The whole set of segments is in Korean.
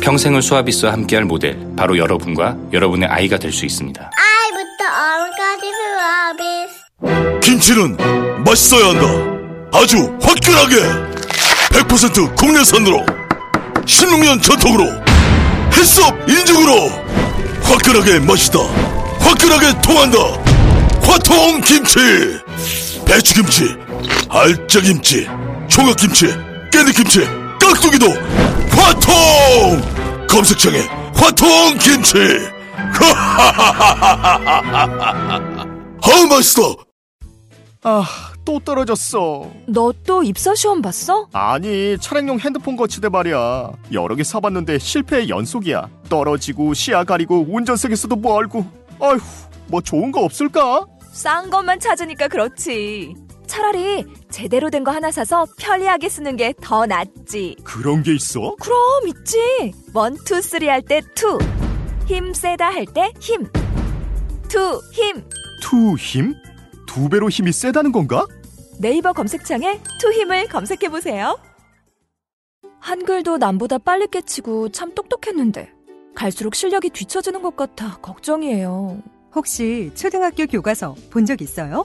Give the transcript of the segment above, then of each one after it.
평생을 수아비스와 함께할 모델 바로 여러분과 여러분의 아이가 될 수 있습니다. 아이부터 어른까지 수아비 김치는 맛있어야 한다. 아주 화끈하게 100% 국내산으로 16년 전통으로 햇섭 인증으로 화끈하게 맛있다. 화끈하게 통한다. 화통 김치. 배추김치, 알짜김치, 총각김치, 깻잎김치, 깍두기도 화통. 검색창에 화통 김치. 아우 맛있어. 아, 또 떨어졌어. 너 또 입사 시험 봤어? 아니, 차량용 핸드폰 거치대 말이야. 여러 개 사봤는데 실패의 연속이야. 떨어지고, 시야 가리고, 운전석에서도 멀고. 아휴, 뭐 좋은 거 없을까? 싼 것만 찾으니까 그렇지 차라리 제대로 된 거 하나 사서 편리하게 쓰는 게 더 낫지 그런 게 있어? 그럼 있지 one, two, three 할 때 two. 힘 세다 할 때 힘. 투, 힘. 투 힘? 두 배로 힘이 세다는 건가? 네이버 검색창에 투 힘을 검색해 보세요. 한글도 남보다 빨리 깨치고 참 똑똑했는데 갈수록 실력이 뒤처지는 것 같아 걱정이에요. 혹시 초등학교 교과서 본 적 있어요?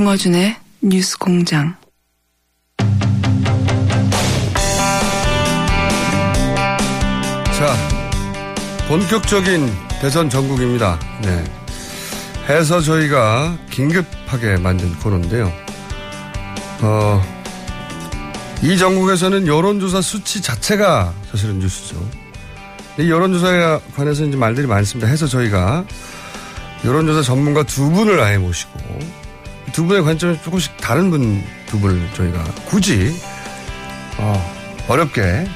김어준의 뉴스 공장. 자, 본격적인 대선 전국입니다. 네. 해서 저희가 긴급하게 만든 코너인데요. 어, 이 전국에서는 여론조사 수치 자체가 사실은 뉴스죠. 이 여론조사에 관해서 이제 말들이 많습니다. 해서 저희가 여론조사 전문가 두 분을 아예 모시고 두 분의 관점이 조금씩 다른 분 두 분을 저희가 굳이 어, 어렵게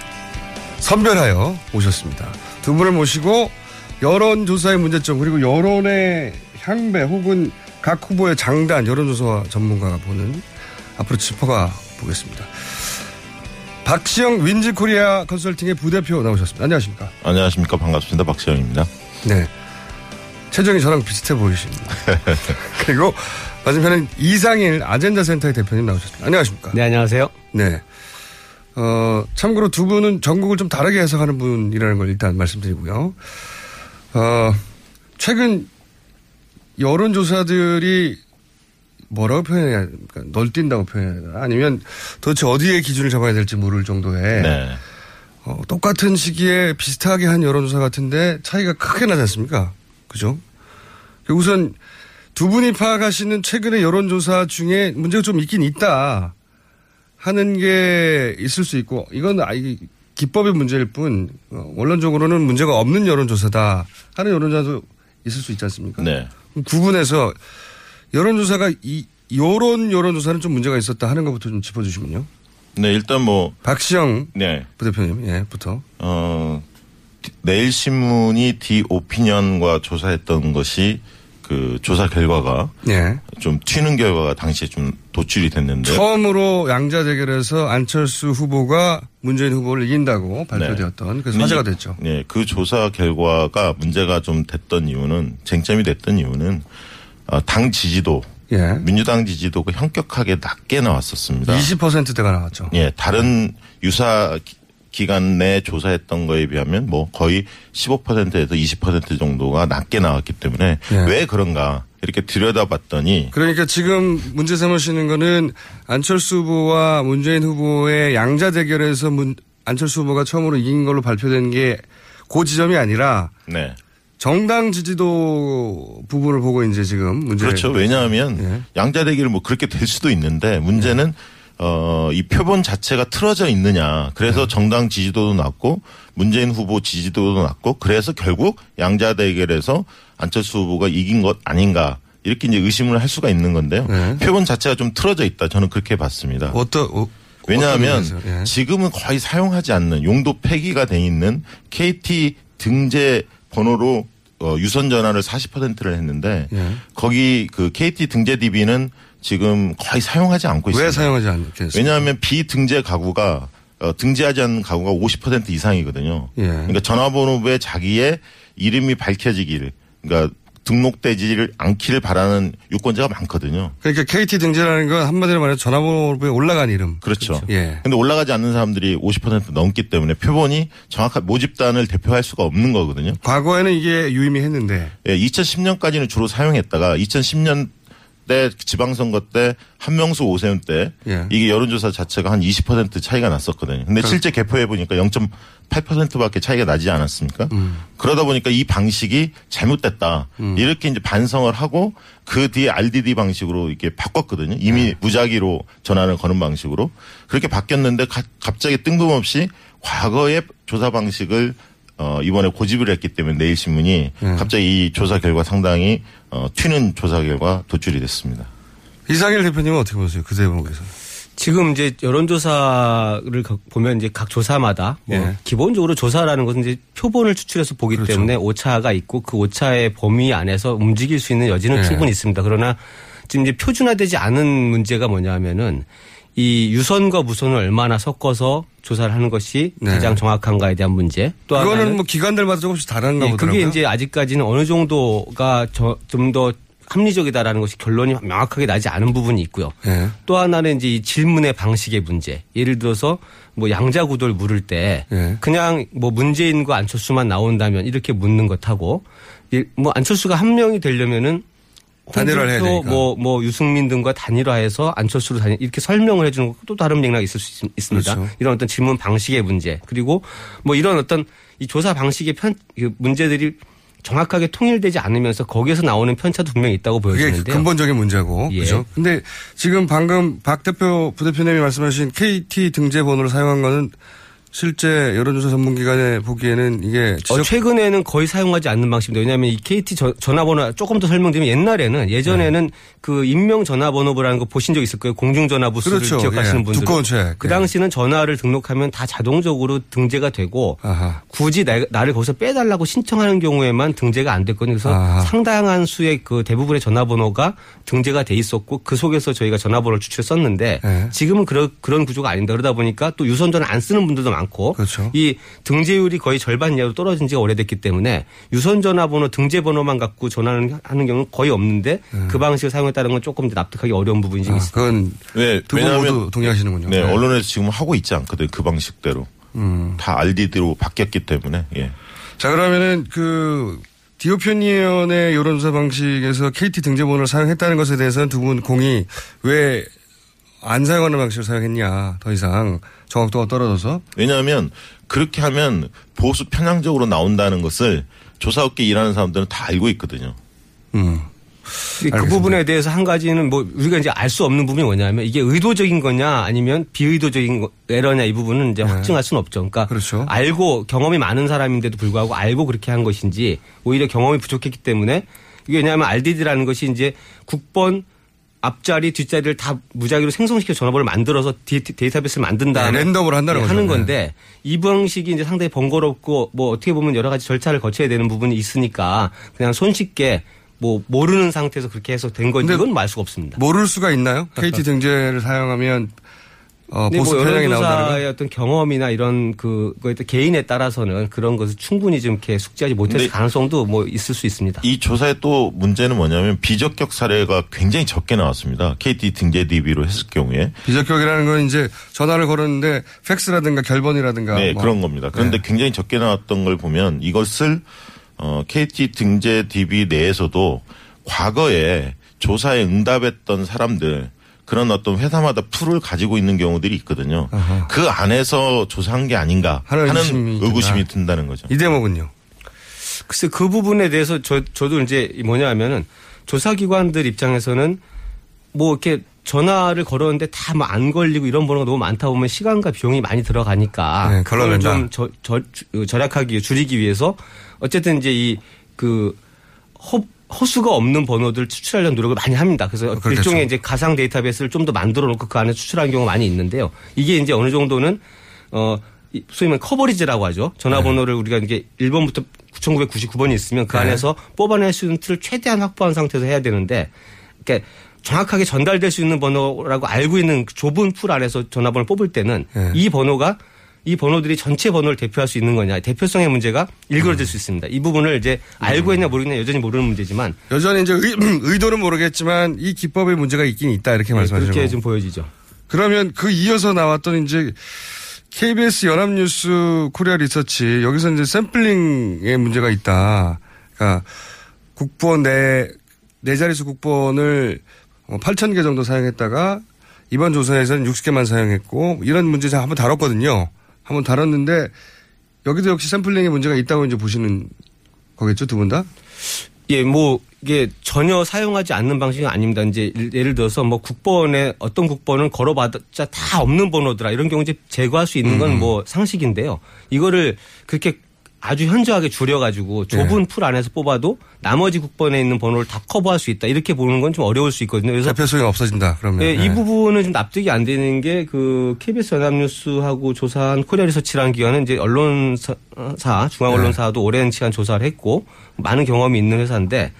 선별하여 모셨습니다. 두 분을 모시고 여론조사의 문제점 그리고 여론의 향배 혹은 각 후보의 장단 여론조사 전문가가 보는 앞으로 짚어가 보겠습니다. 박시영 윈지코리아 컨설팅의 부대표 나오셨습니다. 안녕하십니까? 안녕하십니까. 반갑습니다. 박시영입니다. 네. 체중이 저랑 비슷해 보이십니다. 그리고 맞은편은 이상일 아젠다 센터의 대표님 나오셨습니다. 안녕하십니까? 네, 안녕하세요. 네. 어, 참고로 두 분은 전국을 좀 다르게 해석하는 분이라는 걸 일단 말씀드리고요. 어, 최근 여론조사들이 뭐라고 표현해야 합니까? 널뛴다고 표현해야 되나? 아니면 도대체 어디에 기준을 잡아야 될지 모를 정도의 네. 어, 똑같은 시기에 비슷하게 한 여론조사 같은데 차이가 크게 나지 않습니까? 그죠? 우선 두 분이 파악하시는 최근의 여론조사 중에 문제가 좀 있긴 있다 하는 게 있을 수 있고 이건 아이 기법의 문제일 뿐 어, 원론적으로는 문제가 없는 여론조사다 하는 여론조사도 있을 수 있지 않습니까? 네. 구분해서 여론조사가 이 요런 여론조사는 좀 문제가 있었다 하는 것부터 좀 짚어주시면요. 네, 일단 뭐, 박시영 네. 부대표님, 예, 부터. 어, 내일신문이 디오피니언과 조사했던 것이 그 조사 결과가 예. 좀 튀는 결과가 당시에 좀 도출이 됐는데. 처음으로 양자 대결에서 안철수 후보가 문재인 후보를 이긴다고 발표되었던 그래서 화제가 됐죠. 네, 그 조사 결과가 문제가 좀 됐던 이유는 쟁점이 됐던 이유는 어, 당 지지도 예. 민주당 지지도가 현격하게 낮게 나왔었습니다. 20%대가 나왔죠. 예, 다른 유사 기- 기간 내 조사했던 거에 비하면 뭐 거의 15%에서 20% 정도가 낮게 나왔기 때문에 예. 왜 그런가 이렇게 들여다봤더니 그러니까 지금 문제 삼으시는 거는 안철수 후보와 문재인 후보의 양자 대결에서 문, 안철수 후보가 처음으로 이긴 걸로 발표된 게 그 지점이 아니라 네. 정당 지지도 부분을 보고 이제 지금 문제 그렇죠. 왜냐하면 예. 양자 대결 뭐 그렇게 될 수도 있는데 문제는 어, 이 표본 자체가 틀어져 있느냐. 그래서 네. 정당 지지도도 낮고 문재인 후보 지지도도 낮고 그래서 결국 양자 대결에서 안철수 후보가 이긴 것 아닌가. 이렇게 이제 의심을 할 수가 있는 건데요. 네. 표본 자체가 좀 틀어져 있다. 저는 그렇게 봤습니다. 어떤 어, 왜냐하면? 예. 지금은 거의 사용하지 않는 용도 폐기가 돼 있는 KT 등재 번호로 어, 유선 전화를 40%를 했는데 예. 거기 그 KT 등재 DB는 지금 거의 사용하지 않고 있습니다. 왜 사용하지 않겠어요? 왜냐하면 비등재 가구가 어, 등재하지 않는 가구가 50% 이상이거든요. 예. 그러니까 전화번호부에 자기의 이름이 밝혀지기를 그러니까 등록되지를 않기를 바라는 유권자가 많거든요. 그러니까 KT 등재라는 건 한마디로 말해서 전화번호부에 올라간 이름. 그렇죠. 예. 근데 올라가지 않는 사람들이 50% 넘기 때문에 표본이 정확한 모집단을 대표할 수가 없는 거거든요. 과거에는 이게 유의미했는데 예, 2010년까지는 주로 사용했다가 2010년 때 지방선거 때 한명수 오세훈 때 예. 이게 여론조사 자체가 한 20% 차이가 났었거든요. 근데 실제 개표해 보니까 0.8%밖에 차이가 나지 않았습니까? 음. 그러다 보니까 이 방식이 잘못됐다. 이렇게 이제 반성을 하고 그 뒤에 RDD 방식으로 이렇게 바꿨거든요. 이미 네. 무작위로 전화를 거는 방식으로 그렇게 바뀌었는데 가- 갑자기 뜬금없이 과거의 조사 방식을 어, 이번에 고집을 했기 때문에 내일신문이 네. 갑자기 이 조사 결과 상당히 어, 튀는 조사 결과 도출이 됐습니다. 이상일 대표님은 어떻게 보세요? 그 대목에서. 지금 이제 여론조사를 가- 보면 이제 각 조사마다 뭐 예. 기본적으로 조사라는 것은 이제 표본을 추출해서 보기 그렇죠. 때문에 오차가 있고 그 오차의 범위 안에서 움직일 수 있는 여지는 예. 충분히 있습니다. 그러나 지금 이제 표준화되지 않은 문제가 뭐냐면은 이 유선과 무선을 얼마나 섞어서 조사를 하는 것이 네. 가장 정확한가에 대한 문제. 또 하나는 뭐 기관들마다 조금씩 다른가 예, 보더라고요. 그게 이제 아직까지는 어느 정도가 좀 더 합리적이다라는 것이 결론이 명확하게 나지 않은 부분이 있고요. 예. 또 하나는 이제 이 질문의 방식의 문제. 예를 들어서 뭐 양자 구도를 물을 때 예. 그냥 뭐 문재인과 안철수만 나온다면 이렇게 묻는 것하고 이- 뭐 안철수가 한 명이 되려면은 단일화를 해야 홍준표, 되니까. 뭐, 뭐 유승민 등과 단일화해서 안철수로 단일 이렇게 설명을 해주는 것도 또 다른 맥락이 있을 수 있- 있습니다. 그렇죠. 이런 어떤 질문 방식의 문제 그리고 뭐 이런 어떤 이 조사 방식의 편그 문제들이 정확하게 통일되지 않으면서 거기에서 나오는 편차도 분명히 있다고 그게 보여지는데요. 근본적인 문제고. 예. 그죠? 근데 지금 방금 박 대표, 부대표님이 말씀하신 KT 등재 번호를 사용한 거는 실제 여론조사 전문기관에 보기에는 이게 어, 지적 최근에는 거의 사용하지 않는 방식입니다. 왜냐하면 이 KT 저- 전화번호 조금 더 설명드리면 옛날에는 예전에는 그 임명 전화번호부라는 거 보신 적 있을 거예요. 공중전화부 수를 그렇죠. 기억하시는 예. 분들. 두꺼운 책. 그 예. 당시는 전화를 등록하면 다 자동적으로 등재가 되고 아하. 굳이 나, 나를 거기서 빼달라고 신청하는 경우에만 등재가 안 됐거든요. 그래서 아하. 상당한 수의 그 대부분의 전화번호가 등재가 돼 있었고 그 속에서 저희가 전화번호를 추출했었는데 네. 지금은 그런 그런 구조가 아닙니다. 그러다 보니까 또 유선전화 안 쓰는 분들도 많고 그렇죠. 이 등재율이 거의 절반 이하로 떨어진 지가 오래됐기 때문에 유선 전화번호 등재 번호만 갖고 전화를 하는 경우는 거의 없는데 그 방식을 사용했다는 건 조금 납득하기 어려운 부분이. 아, 있습니다. 그건 네, 두분 모두 동의하시는군요. 네, 네. 언론에서 지금 하고 있지 않거든요. 그 방식대로. 음. 다 RDD로 바뀌었기 때문에. 예. 자, 그러면은 그 디오피니언의 여론조사 방식에서 KT 등재번호를 사용했다는 것에 대해서는 두 분 공이 왜 안 사용하는 방식을 사용했냐. 더 이상 정확도가 떨어져서. 왜냐하면 그렇게 하면 보수 편향적으로 나온다는 것을 조사업계 일하는 사람들은 다 알고 있거든요. 음. 그 알겠습니다. 부분에 대해서 한 가지는 뭐 우리가 이제 알 수 없는 부분이 뭐냐면 이게 의도적인 거냐 아니면 비의도적인 거- 에러냐 이 부분은 이제 확증할 수는 없죠. 그러니까 네. 그렇죠. 알고 경험이 많은 사람인데도 불구하고 알고 그렇게 한 것인지 오히려 경험이 부족했기 때문에 이게 왜냐하면 RDD라는 것이 이제 국번 앞자리 뒷자리를 다 무작위로 생성시켜 전화번호를 만들어서 디, 데이터베이스를 만든 다음에 네, 랜덤으로 한다는 예, 거죠. 하는 네. 건데 이 방식이 이제 상당히 번거롭고 뭐 어떻게 보면 여러 가지 절차를 거쳐야 되는 부분이 있으니까 그냥 손쉽게 뭐 모르는 상태에서 그렇게 해서 된 건지 이건 알 수가 없습니다. 모를 수가 있나요? KT 등재를 사용하면 어, 보수 뭐 편향이 나온다는. 어떤 경험이나 이런 그 개인에 따라서는 그런 것을 충분히 좀 이렇게 숙지하지 못했을 가능성도 뭐 있을 수 있습니다. 이 조사의 또 문제는 뭐냐면 비적격 사례가 굉장히 적게 나왔습니다. KT 등재 DB로 했을 경우에. 비적격이라는 건 이제 전화를 걸었는데 팩스라든가 결번이라든가 네, 뭐. 그런 겁니다. 그런데 네. 굉장히 적게 나왔던 걸 보면 이것을 어, KT 등재 DB 내에서도 과거에 조사에 응답했던 사람들 그런 어떤 회사마다 풀을 가지고 있는 경우들이 있거든요. 아하. 그 안에서 조사한 게 아닌가 하는 하는 의심이 의구심이 든다. 든다는 거죠. 이 대목은요. 글쎄 그 부분에 대해서 저 저도 이제 뭐냐 하면은 조사기관들 입장에서는 뭐 이렇게 전화를 걸었는데 다 뭐 안 걸리고 이런 번호가 너무 많다 보면 시간과 비용이 많이 들어가니까 네, 그걸. 좀 저, 저, 주- 절약하기 줄이기 위해서 어쨌든 이제 이 그 허 수가 없는 번호들 추출하려는 노력을 많이 합니다. 그래서 그렇겠죠. 일종의 이제 가상 데이터베이스를 좀 더 만들어 놓고 그 안에 추출하는 경우가 많이 있는데요. 이게 이제 어느 정도는 어 이- 소위 말해 커버리지라고 하죠. 전화번호를 우리가 이게 1번부터 9,999번이 있으면 그 네. 안에서 뽑아낼 수 있는 틀을 최대한 확보한 상태에서 해야 되는데 그러니까 정확하게 전달될 수 있는 번호라고 알고 있는 그 좁은 풀 안에서 전화번호를 뽑을 때는 네. 이 번호가 이 번호들이 전체 번호를 대표할 수 있는 거냐 대표성의 문제가 일그러질 수 있습니다. 이 부분을 이제 알고 있냐 모르겠냐 여전히 모르는 문제지만 여전히 이제 의, 의도는 모르겠지만 이 기법에 문제가 있긴 있다 이렇게 네, 말씀하시는 그렇게. 좀 보여지죠. 그러면 그 이어서 나왔던 이제 KBS 연합뉴스 코리아 리서치 여기서 이제 샘플링에 문제가 있다. 그러니까 국번 네, 네 자릿수 국번을 8천 개 정도 사용했다가 이번 조사에서는 60개만 사용했고 이런 문제 제가 한번 다뤘거든요. 한번 다뤘는데 여기도 역시 샘플링에 문제가 있다고 이제 보시는 거겠죠 두 분 다? 예, 뭐 이게 전혀 사용하지 않는 방식은 아닙니다. 이제 일- 예를 들어서 뭐 국번에 어떤 국번은 걸어봤자 다 없는 번호더라 이런 경우 이제 제거할 수 있는 건뭐 상식인데요. 이거를 그렇게 아주 현저하게 줄여가지고 좁은 풀 안에서 뽑아도 나머지 국번에 있는 번호를 다 커버할 수 있다 이렇게 보는 건 좀 어려울 수 있거든요. 그래서 대표성이 없어진다 그러면. 예, 네. 이 부분은 좀 납득이 안 되는 게 그 KBS 연합뉴스하고 조사한 코리아 리서치라는 기관은 이제 언론사 중앙 언론사도 오랜 시간 조사를 했고 많은 경험이 있는 회사인데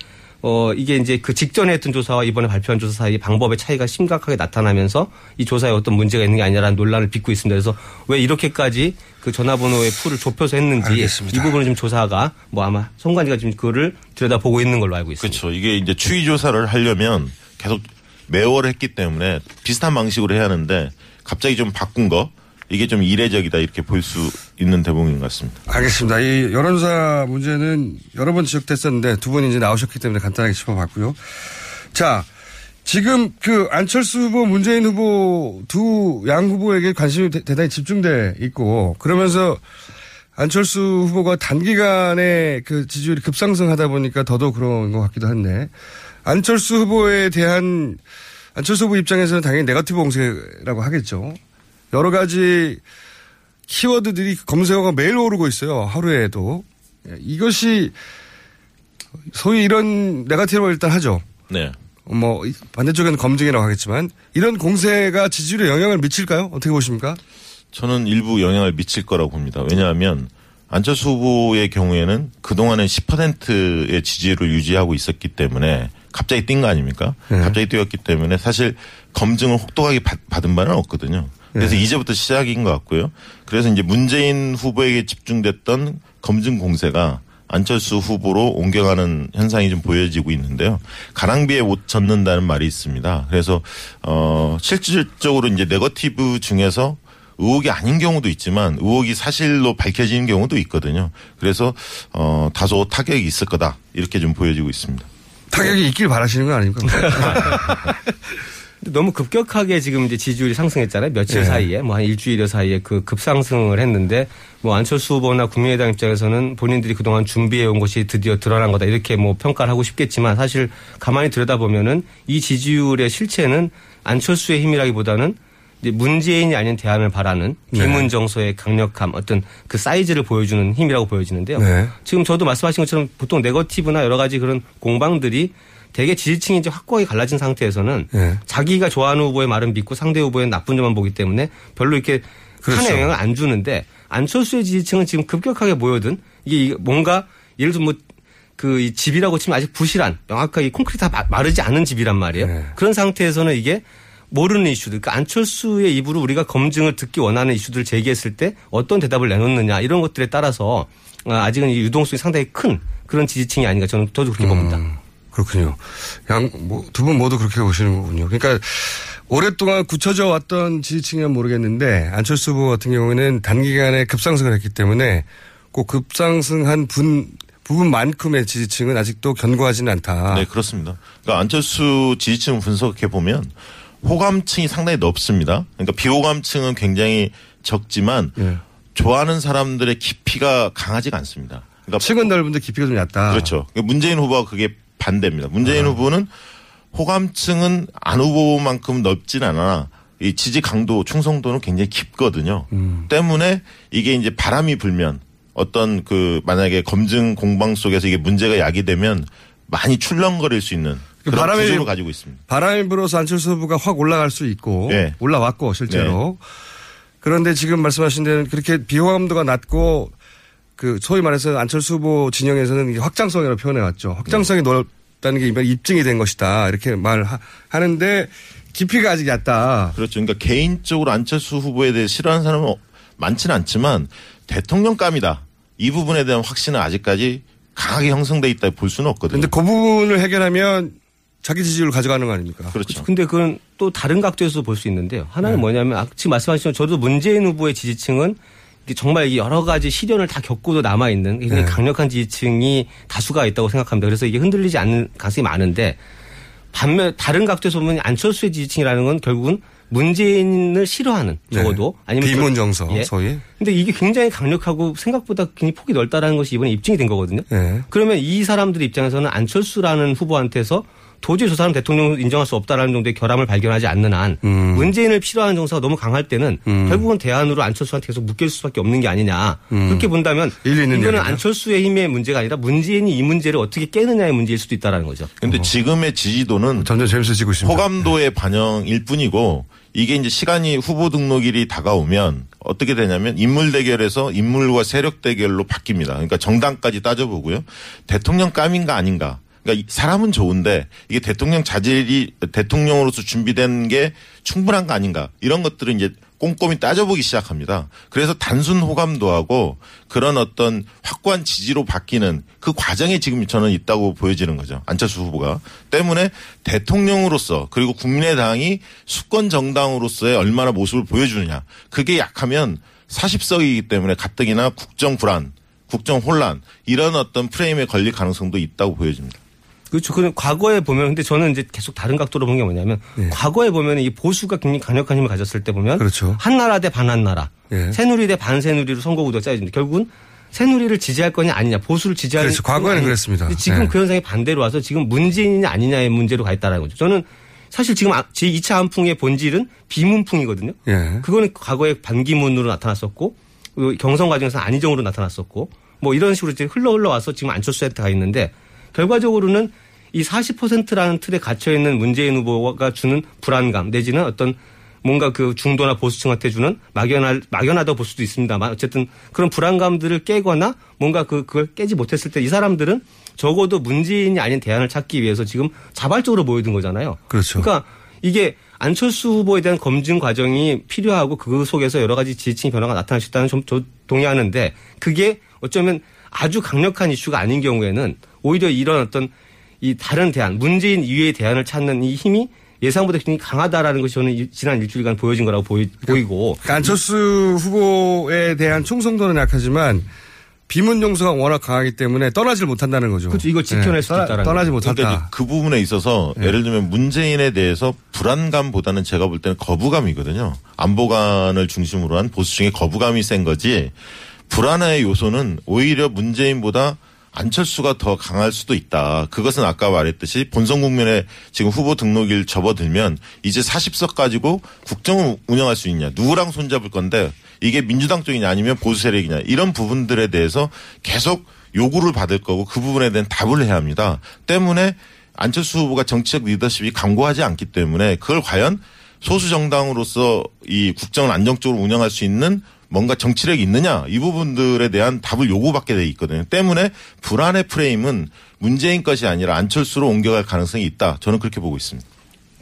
어 이게 이제 그 직전에 했던 조사와 이번에 발표한 조사 사이 방법의 차이가 심각하게 나타나면서 이 조사에 어떤 문제가 있는 게 아니냐라는 논란을 빚고 있습니다. 그래서 왜 이렇게까지 그 전화번호의 풀을 좁혀서 했는지 알겠습니다. 이 부분은 지금 조사가 뭐 아마 송관이가 지금 그거를 들여다보고 있는 걸로 알고 있습니다. 그렇죠. 이게 이제 추이 조사를 하려면 계속 매월 했기 때문에 비슷한 방식으로 해야 하는데 갑자기 좀 바꾼 거 이게 좀 이례적이다 이렇게 볼 수 있는 대목인 것 같습니다. 알겠습니다. 이 여론조사 문제는 여러 번 지적됐었는데 두 분이 이제 나오셨기 때문에 간단하게 짚어봤고요. 자, 지금 그 안철수 후보, 문재인 후보 두 양 후보에게 관심이 대- 대단히 집중돼 있고 그러면서 안철수 후보가 단기간에 그 지지율이 급상승하다 보니까 더더욱 그런 것 같기도 한데 안철수 후보에 대한 안철수 후보 입장에서는 당연히 네거티브 공세라고 하겠죠. 여러 가지 키워드들이 검색어가 매일 오르고 있어요. 하루에도. 예, 이것이 소위 이런 네가티브를 일단 하죠. 네. 뭐 반대쪽에는 검증이라고 하겠지만 이런 공세가 지지율에 영향을 미칠까요? 어떻게 보십니까? 저는 일부 영향을 미칠 거라고 봅니다. 왜냐하면 안철수 후보의 경우에는 그동안은 10%의 지지율을 유지하고 있었기 때문에 갑자기 뛴 거 아닙니까? 네. 갑자기 뛰었기 때문에 사실 검증을 혹독하게 받, 받은 바는 없거든요. 그래서 네. 이제부터 시작인 것 같고요. 그래서 이제 문재인 후보에게 집중됐던 검증 공세가 안철수 후보로 옮겨가는 현상이 좀 보여지고 있는데요. 가랑비에 옷 젖는다는 말이 있습니다. 그래서 어 실질적으로 이제 네거티브 중에서 의혹이 아닌 경우도 있지만 의혹이 사실로 밝혀지는 경우도 있거든요. 그래서 어 다소 타격이 있을 거다 이렇게 좀 보여지고 있습니다. 타격이 있길 바라시는 거 아닙니까? 너무 급격하게 지금 이제 지지율이 상승했잖아요. 며칠 네. 사이에 뭐 한 일주일여 사이에 그 급상승을 했는데 뭐 안철수 후보나 국민의당 입장에서는 본인들이 그동안 준비해 온 것이 드디어 드러난 거다 이렇게 뭐 평가를 하고 싶겠지만 사실 가만히 들여다보면은 이 지지율의 실체는 안철수의 힘이라기보다는 이제 문재인이 아닌 대안을 바라는 네. 비문정서의 강력함 어떤 그 사이즈를 보여주는 힘이라고 보여지는데요. 네. 지금 저도 말씀하신 것처럼 보통 네거티브나 여러 가지 그런 공방들이 대개 지지층이 이제 확고하게 갈라진 상태에서는 네. 자기가 좋아하는 후보의 말은 믿고 상대 후보의 나쁜 점만 보기 때문에 별로 이렇게 그렇죠. 큰 영향을 안 주는데 안철수의 지지층은 지금 급격하게 모여든 이게 뭔가 예를 들어 뭐그 집이라고 치면 아직 부실한 명확하게 콘크리트 다 마- 마르지 않은 집이란 말이에요. 네. 그런 상태에서는 이게 모르는 이슈들, 그러니까 안철수의 입으로 우리가 검증을 듣기 원하는 이슈들을 제기했을 때 어떤 대답을 내놓느냐 이런 것들에 따라서 어, 아직은 이 유동성이 상당히 큰 그런 지지층이 아닌가 저는 저도 그렇게 봅니다. 그렇군요. 양, 뭐, 두 분 모두 그렇게 보시는 거군요. 그러니까 오랫동안 굳혀져 왔던 지지층이면 모르겠는데 안철수 후보 같은 경우에는 단기간에 급상승을 했기 때문에 꼭 급상승한 분 부분만큼의 지지층은 아직도 견고하지는 않다. 네, 그렇습니다. 그러니까 안철수 지지층 분석해 보면 호감층이 상당히 넓습니다. 그러니까 비호감층은 굉장히 적지만 예. 좋아하는 사람들의 깊이가 강하지가 않습니다. 그러니까 층은 넓은데 깊이가 좀 얕다. 그렇죠. 문재인 후보가 그게 반대입니다. 아. 문재인 후보는 호감층은 안 후보만큼 넓진 않아 이 지지 강도, 충성도는 굉장히 깊거든요. 음. 때문에 이게 이제 바람이 불면 어떤 그 만약에 검증 공방 속에서 이게 문제가 야기되면 많이 출렁거릴 수 있는 그런 바람이- 구조를 가지고 있습니다. 바람이 불어서 안철수 후보가 확 올라갈 수 있고 네. 올라왔고 실제로 그런데 지금 말씀하신 데는 그렇게 비호감도가 낮고 그 소위 말해서 안철수 후보 진영에서는 이게 확장성이라고 표현해 왔죠. 확장성이 네. 넓다는 게 이번 입증이 된 것이다 이렇게 말하는데 깊이가 아직 얕다. 그렇죠. 그러니까 개인적으로 안철수 후보에 대해 싫어하는 사람은 어- 많지는 않지만 대통령감이다. 이 부분에 대한 확신은 아직까지 강하게 형성돼 있다 볼 수는 없거든요. 근데 그 부분을 해결하면 자기 지지율을 가져가는 거 아닙니까? 그렇죠. 근데 그건 또 다른 각도에서 볼 수 있는데요. 하나는 네. 뭐냐면 아, 지금 말씀하신 것처럼 저도 문재인 후보의 지지층은 정말 여러 가지 시련을 다 겪고도 남아 있는 굉장히 네. 강력한 지지층이 다수가 있다고 생각합니다. 그래서 이게 흔들리지 않는 가능성이 많은데 반면 다른 각도에서 보면 안철수의 지지층이라는 건 결국은 문재인을 싫어하는 적어도 아니면 네. 비문 정서 예. 소위. 근데 이게 굉장히 강력하고 생각보다 굉장히 폭이 넓다라는 것이 이번에 입증이 된 거거든요. 네. 그러면 이 사람들 입장에서는 안철수라는 후보한테서 도저히 저 사람 대통령 인정할 수 없다라는 정도의 결함을 발견하지 않는 한 음. 문재인을 필요하는 정서가 너무 강할 때는 결국은 대안으로 안철수한테 계속 묶일 수밖에 없는 게 아니냐 그렇게 본다면 음. 일리 있는 이거는 이야기죠. 안철수의 힘의 문제가 아니라 문재인이 이 문제를 어떻게 깨느냐의 문제일 수도 있다라는 거죠. 근데 지금의 지지도는 점점 재밌어지고 있습니다. 호감도의 반영일 뿐이고 이게 이제 시간이 후보 등록일이 다가오면 어떻게 되냐면 인물 대결에서 인물과 세력 대결로 바뀝니다. 그러니까 정당까지 따져보고요. 대통령 감인가 아닌가. 그러니까 이 사람은 좋은데 이게 대통령 자질이 대통령으로서 준비된 게 충분한 거 아닌가. 이런 것들은 이제 꼼꼼히 따져보기 시작합니다. 그래서 단순 호감도 하고 그런 어떤 확고한 지지로 바뀌는 그 과정에 지금 저는 있다고 보여지는 거죠. 안철수 후보가. 때문에 대통령으로서 그리고 국민의당이 수권 정당으로서의 얼마나 모습을 보여주느냐. 그게 약하면 40석이기 때문에 가뜩이나 국정 불안, 국정 혼란 이런 어떤 프레임에 걸릴 가능성도 있다고 보여집니다. 그렇죠. 그 과거에 보면 근데 저는 이제 계속 다른 각도로 본 게 뭐냐면 과거에 보면 이 보수가 굉장히 강력한 힘을 가졌을 때 보면 네. 그렇죠. 한나라 대 반한나라, 예. 새누리 대 반새누리로 선거구도가 짜여집니다. 결국은 새누리를 지지할 거냐 아니냐, 보수를 지지할 그렇죠. 과거에는 거냐, 그랬습니다. 지금 예. 그 현상이 반대로 와서 지금 문재인이냐 아니냐의 문제로 가 있다는 거죠. 저는 사실 지금 아- 제 2차 한풍의 본질은 비문풍이거든요. 예. 그거는 과거에 반기문으로 나타났었고 그 경선 과정에서 안희정으로 나타났었고 뭐 이런 식으로 이제 흘러 흘러와서 지금 안철수한테 가 있는데 결과적으로는 이 40%라는 틀에 갇혀 있는 문재인 후보가 주는 불안감 내지는 어떤 뭔가 그 중도나 보수층한테 주는 막연할 막연하다고 볼 수도 있습니다만 어쨌든 그런 불안감들을 깨거나 뭔가 그 그걸 깨지 못했을 때 이 사람들은 적어도 문재인이 아닌 대안을 찾기 위해서 지금 자발적으로 모여든 거잖아요. 그렇죠. 그러니까 이게 안철수 후보에 대한 검증 과정이 필요하고 그 속에서 여러 가지 지지층 변화가 나타날 수 있다는 좀저 동의하는데 그게 어쩌면 아주 강력한 이슈가 아닌 경우에는 오히려 이런 어떤 이 다른 대안, 문재인 이외의 대안을 찾는 이 힘이 예상보다 굉장히 강하다라는 것이 저는 이- 지난 일주일간 보여진 거라고 보이, 보이고 그러니까 안철수 후보에 대한 충성도는 약하지만 비문 용서가 워낙 강하기 때문에 떠나질 못한다는 거죠. 그렇죠. 이걸 지켜낼 수도 떠나- 있다라는 떠나지. 못한다. 그러니까 그 부분에 있어서 예를 들면 문재인에 대해서 불안감보다는 제가 볼 때는 거부감이거든요. 안보관을 중심으로 한 보수층의 거부감이 센 거지 불안의 요소는 오히려 문재인보다 안철수가 더 강할 수도 있다. 그것은 아까 말했듯이 본선 국면에 지금 후보 등록일 접어들면 이제 40석 가지고 국정을 운영할 수 있냐. 누구랑 손잡을 건데 이게 민주당 쪽이냐 아니면 보수 세력이냐. 이런 부분들에 대해서 계속 요구를 받을 거고 그 부분에 대한 답을 해야 합니다. 때문에 안철수 후보가 정치적 리더십이 강고하지 않기 때문에 그걸 과연 소수 정당으로서 이 국정을 안정적으로 운영할 수 있는 뭔가 정치력이 있느냐 이 부분들에 대한 답을 요구받게 돼 있거든요. 때문에 불안의 프레임은 문재인 것이 아니라 안철수로 옮겨갈 가능성이 있다. 저는 그렇게 보고 있습니다.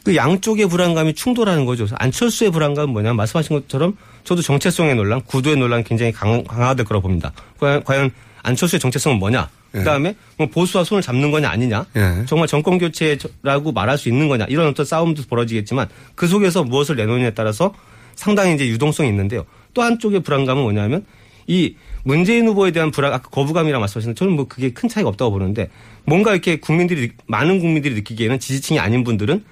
그 양쪽의 불안감이 충돌하는 거죠. 그래서 안철수의 불안감은 뭐냐면 말씀하신 것처럼 저도 정체성의 논란, 구도의 논란 굉장히 강, 강화될 거라고 봅니다. 과연, 과연 안철수의 정체성은 뭐냐? 그다음에 뭐 보수와 손을 잡는 거냐 아니냐? 예. 정말 정권 교체라고 말할 수 있는 거냐? 이런 어떤 싸움도 벌어지겠지만 그 속에서 무엇을 내놓느냐에 따라서 상당히 이제 유동성이 있는데요. 또 한쪽의 불안감은 뭐냐면 이 문재인 후보에 대한 불안, 아까 거부감이라 말씀하셨는데 저는 뭐 그게 큰 차이가 없다고 보는데 뭔가 이렇게 국민들이, 많은 국민들이 느끼기에는 지지층이 아닌 분들은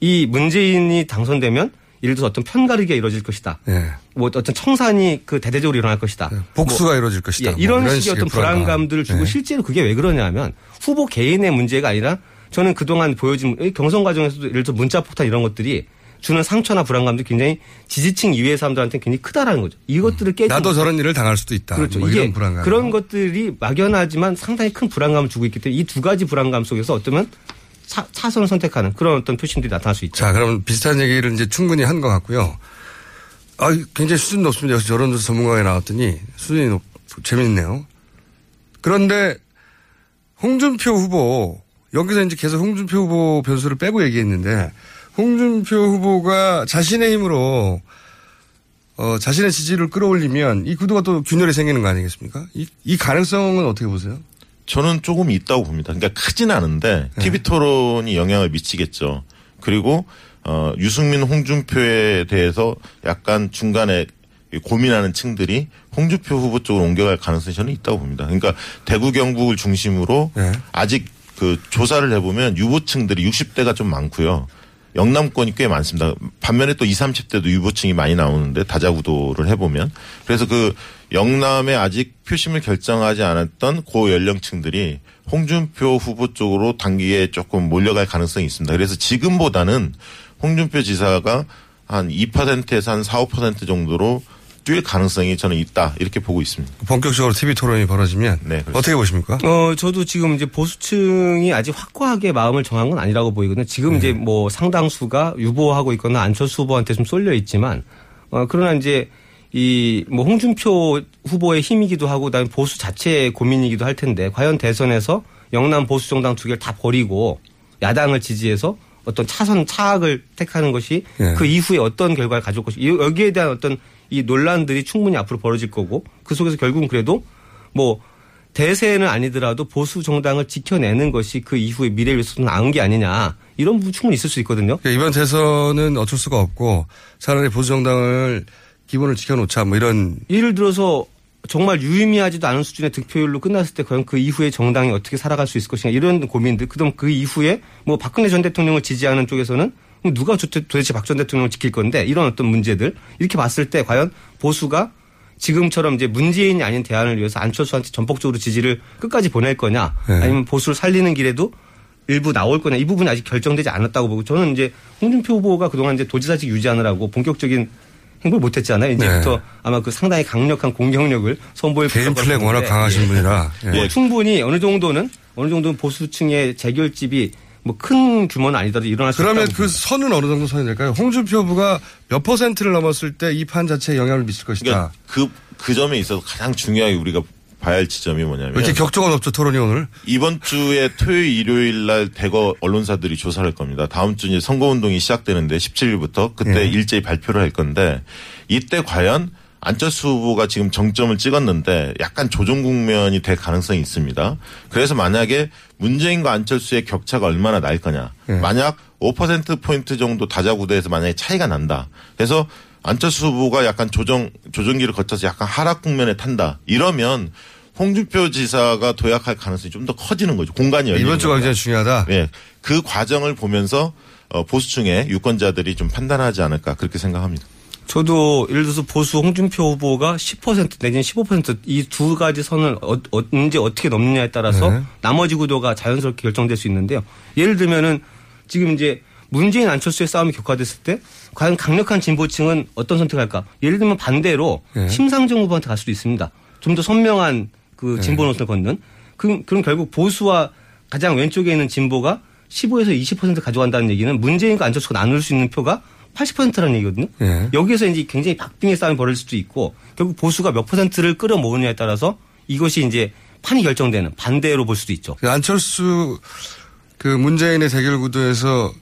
이 문재인이 당선되면 예를 들어서 어떤 편가르기가 이루어질 것이다. 예. 뭐 어떤 청산이 그 대대적으로 일어날 것이다. 복수가 뭐 이루어질 것이다. 예, 뭐 이런 이런 식의 어떤 불안감. 불안감들을 주고 네. 실제로 그게 왜 그러냐면 후보 개인의 문제가 아니라 저는 그동안 보여진 이 경선 과정에서도 예를 들어 문자 폭탄 이런 것들이 주는 상처나 불안감도 굉장히 지지층 이외의 사람들한테 굉장히 크다라는 거죠. 이것들을 깨지 나도 저런 일을 당할 수도 있다. 그렇죠. 뭐 이게. 그런 것들이 막연하지만 상당히 큰 불안감을 주고 있기 때문에 이 두 가지 불안감 속에서 어쩌면 차, 차선을 선택하는 그런 어떤 표심들이 나타날 수 있죠. 자, 그럼 비슷한 얘기를 이제 충분히 한 것 같고요. 아, 굉장히 수준 높습니다. 역시 여론조사 전문가가 나왔더니 수준이 높, 재밌네요. 그런데 홍준표 후보, 여기서 이제 계속 홍준표 후보 변수를 빼고 얘기했는데 홍준표 후보가 자신의 힘으로 어, 자신의 지지를 끌어올리면 이 구도가 또 균열이 생기는 거 아니겠습니까? 이, 이 가능성은 어떻게 보세요? 저는 조금 있다고 봅니다. 그러니까 크진 않은데 네. TV 토론이 영향을 미치겠죠. 그리고 어, 유승민, 홍준표에 대해서 약간 중간에 고민하는 층들이 홍준표 후보 쪽으로 옮겨갈 가능성이 저는 있다고 봅니다. 그러니까 대구 경북을 중심으로 네. 아직 그 조사를 해보면 유보층들이 60대가 좀 많고요. 영남권이 꽤 많습니다. 반면에 또 20, 30대도 유보층이 많이 나오는데 다자구도를 해보면 그래서 그 영남에 아직 표심을 결정하지 않았던 고 연령층들이 홍준표 후보 쪽으로 단기에 조금 몰려갈 가능성이 있습니다. 그래서 지금보다는 홍준표 지사가 한 2%에서 한 4, 5% 정도로 뛸 가능성이 저는 있다 이렇게 보고 있습니다. 본격적으로 TV 토론이 벌어지면 네. 어떻게 보십니까? 어, 저도 지금 이제 보수층이 아직 확고하게 마음을 정한 건 아니라고 보이거든요. 지금 이제 뭐 상당수가 유보하고 있거나 안철수 후보한테 좀 쏠려 있지만, 어, 그러나 이제 이 뭐 홍준표 후보의 힘이기도 하고 그다음에 보수 자체의 고민이기도 할 텐데 과연 대선에서 영남 보수 정당 두 개를 다 버리고 야당을 지지해서 어떤 차선 차악을 택하는 것이 예. 그 이후에 어떤 결과를 가져올 것이 이- 여기에 대한 어떤 이 논란들이 충분히 앞으로 벌어질 거고 그 속에서 결국은 그래도 뭐 대세는 아니더라도 보수 정당을 지켜내는 것이 그 이후의 미래를 위해서 나은 게 아니냐 이런 부분 충분히 있을 수 있거든요. 그러니까 이번 대선은 어쩔 수가 없고 차라리 보수 정당을 기본을 지켜놓자 뭐 이런 예를 들어서 정말 유의미하지도 않은 수준의 득표율로 끝났을 때 과연 그 이후에 정당이 어떻게 살아갈 수 있을 것인가 이런 고민들 그다음 그 이후에 뭐 박근혜 전 대통령을 지지하는 쪽에서는 누가 도- 도대체 박 전 대통령을 지킬 건데 이런 어떤 문제들 이렇게 봤을 때 과연 보수가 지금처럼 이제 문재인이 아닌 대안을 위해서 안철수한테 전폭적으로 지지를 끝까지 보낼 거냐 네. 아니면 보수를 살리는 길에도 일부 나올 거냐 이 부분이 아직 결정되지 않았다고 보고 저는 이제 홍준표 후보가 그동안 이제 도지사직 유지하느라고 본격적인 행보를 못했잖아요. 이제부터 네. 아마 그 상당히 강력한 공격력을 선보일 개인 플레이가 워낙 강하신 예. 분이라 예. 뭐 충분히 어느 정도는 어느 정도는 보수층의 재결집이 뭐 큰 규모는 아니더라도 일어날 수 그러면 있다고 그 선은 어느 정도 선이 될까요? 홍준표 후보가 몇 퍼센트를 넘었을 때 이 판 자체에 영향을 미칠 것이다. 그러니까 그, 그 점에 있어서 가장 중요하게 우리가 봐야 할 지점이 뭐냐면 왜 이렇게 격조가 높죠 토론이 오늘? 이번 주에 토요일 일요일 날 대거 언론사들이 조사를 할 겁니다. 다음 주 이제 선거운동이 시작되는데 17일부터 그때 예. 일제히 발표를 할 건데 이때 과연 안철수 후보가 지금 정점을 찍었는데 약간 조정 국면이 될 가능성이 있습니다. 그래서 만약에 문재인과 안철수의 격차가 얼마나 날 거냐. 예. 만약 5%포인트 정도 다자구도에서 만약에 차이가 난다. 그래서 안철수 후보가 약간 조정, 조정기를 거쳐서 약간 하락 국면에 탄다. 이러면 홍준표 지사가 도약할 가능성이 좀 더 커지는 거죠. 공간이 열리는 이번 주가. 굉장히 중요하다. 예. 그 과정을 보면서 어, 보수층의 유권자들이 좀 판단하지 않을까 그렇게 생각합니다. 저도 예를 들어서 보수 홍준표 후보가 10% 내지는 15%이 두 가지 선을 어, 어, 언제 어떻게 넘느냐에 따라서 네. 나머지 구도가 자연스럽게 결정될 수 있는데요. 예를 들면은 지금 이제 문재인 안철수의 싸움이 격화됐을 때 과연 강력한 진보층은 어떤 선택할까? 예를 들면 반대로 네. 심상정 후보한테 갈 수도 있습니다. 좀 더 선명한 그 진보 노선을 걷는. 그럼, 그럼 결국 보수와 가장 왼쪽에 있는 진보가 15에서 20% 가져간다는 얘기는 문재인과 안철수가 나눌 수 있는 표가 80%라는 얘기거든요. 예. 여기에서 이제 굉장히 박빙의 싸움이 벌어질 수도 있고 결국 보수가 몇 퍼센트를 끌어모으느냐에 따라서 이것이 이제 판이 결정되는 반대로 볼 수도 있죠. 그 안철수 그 문재인의 대결 구도에서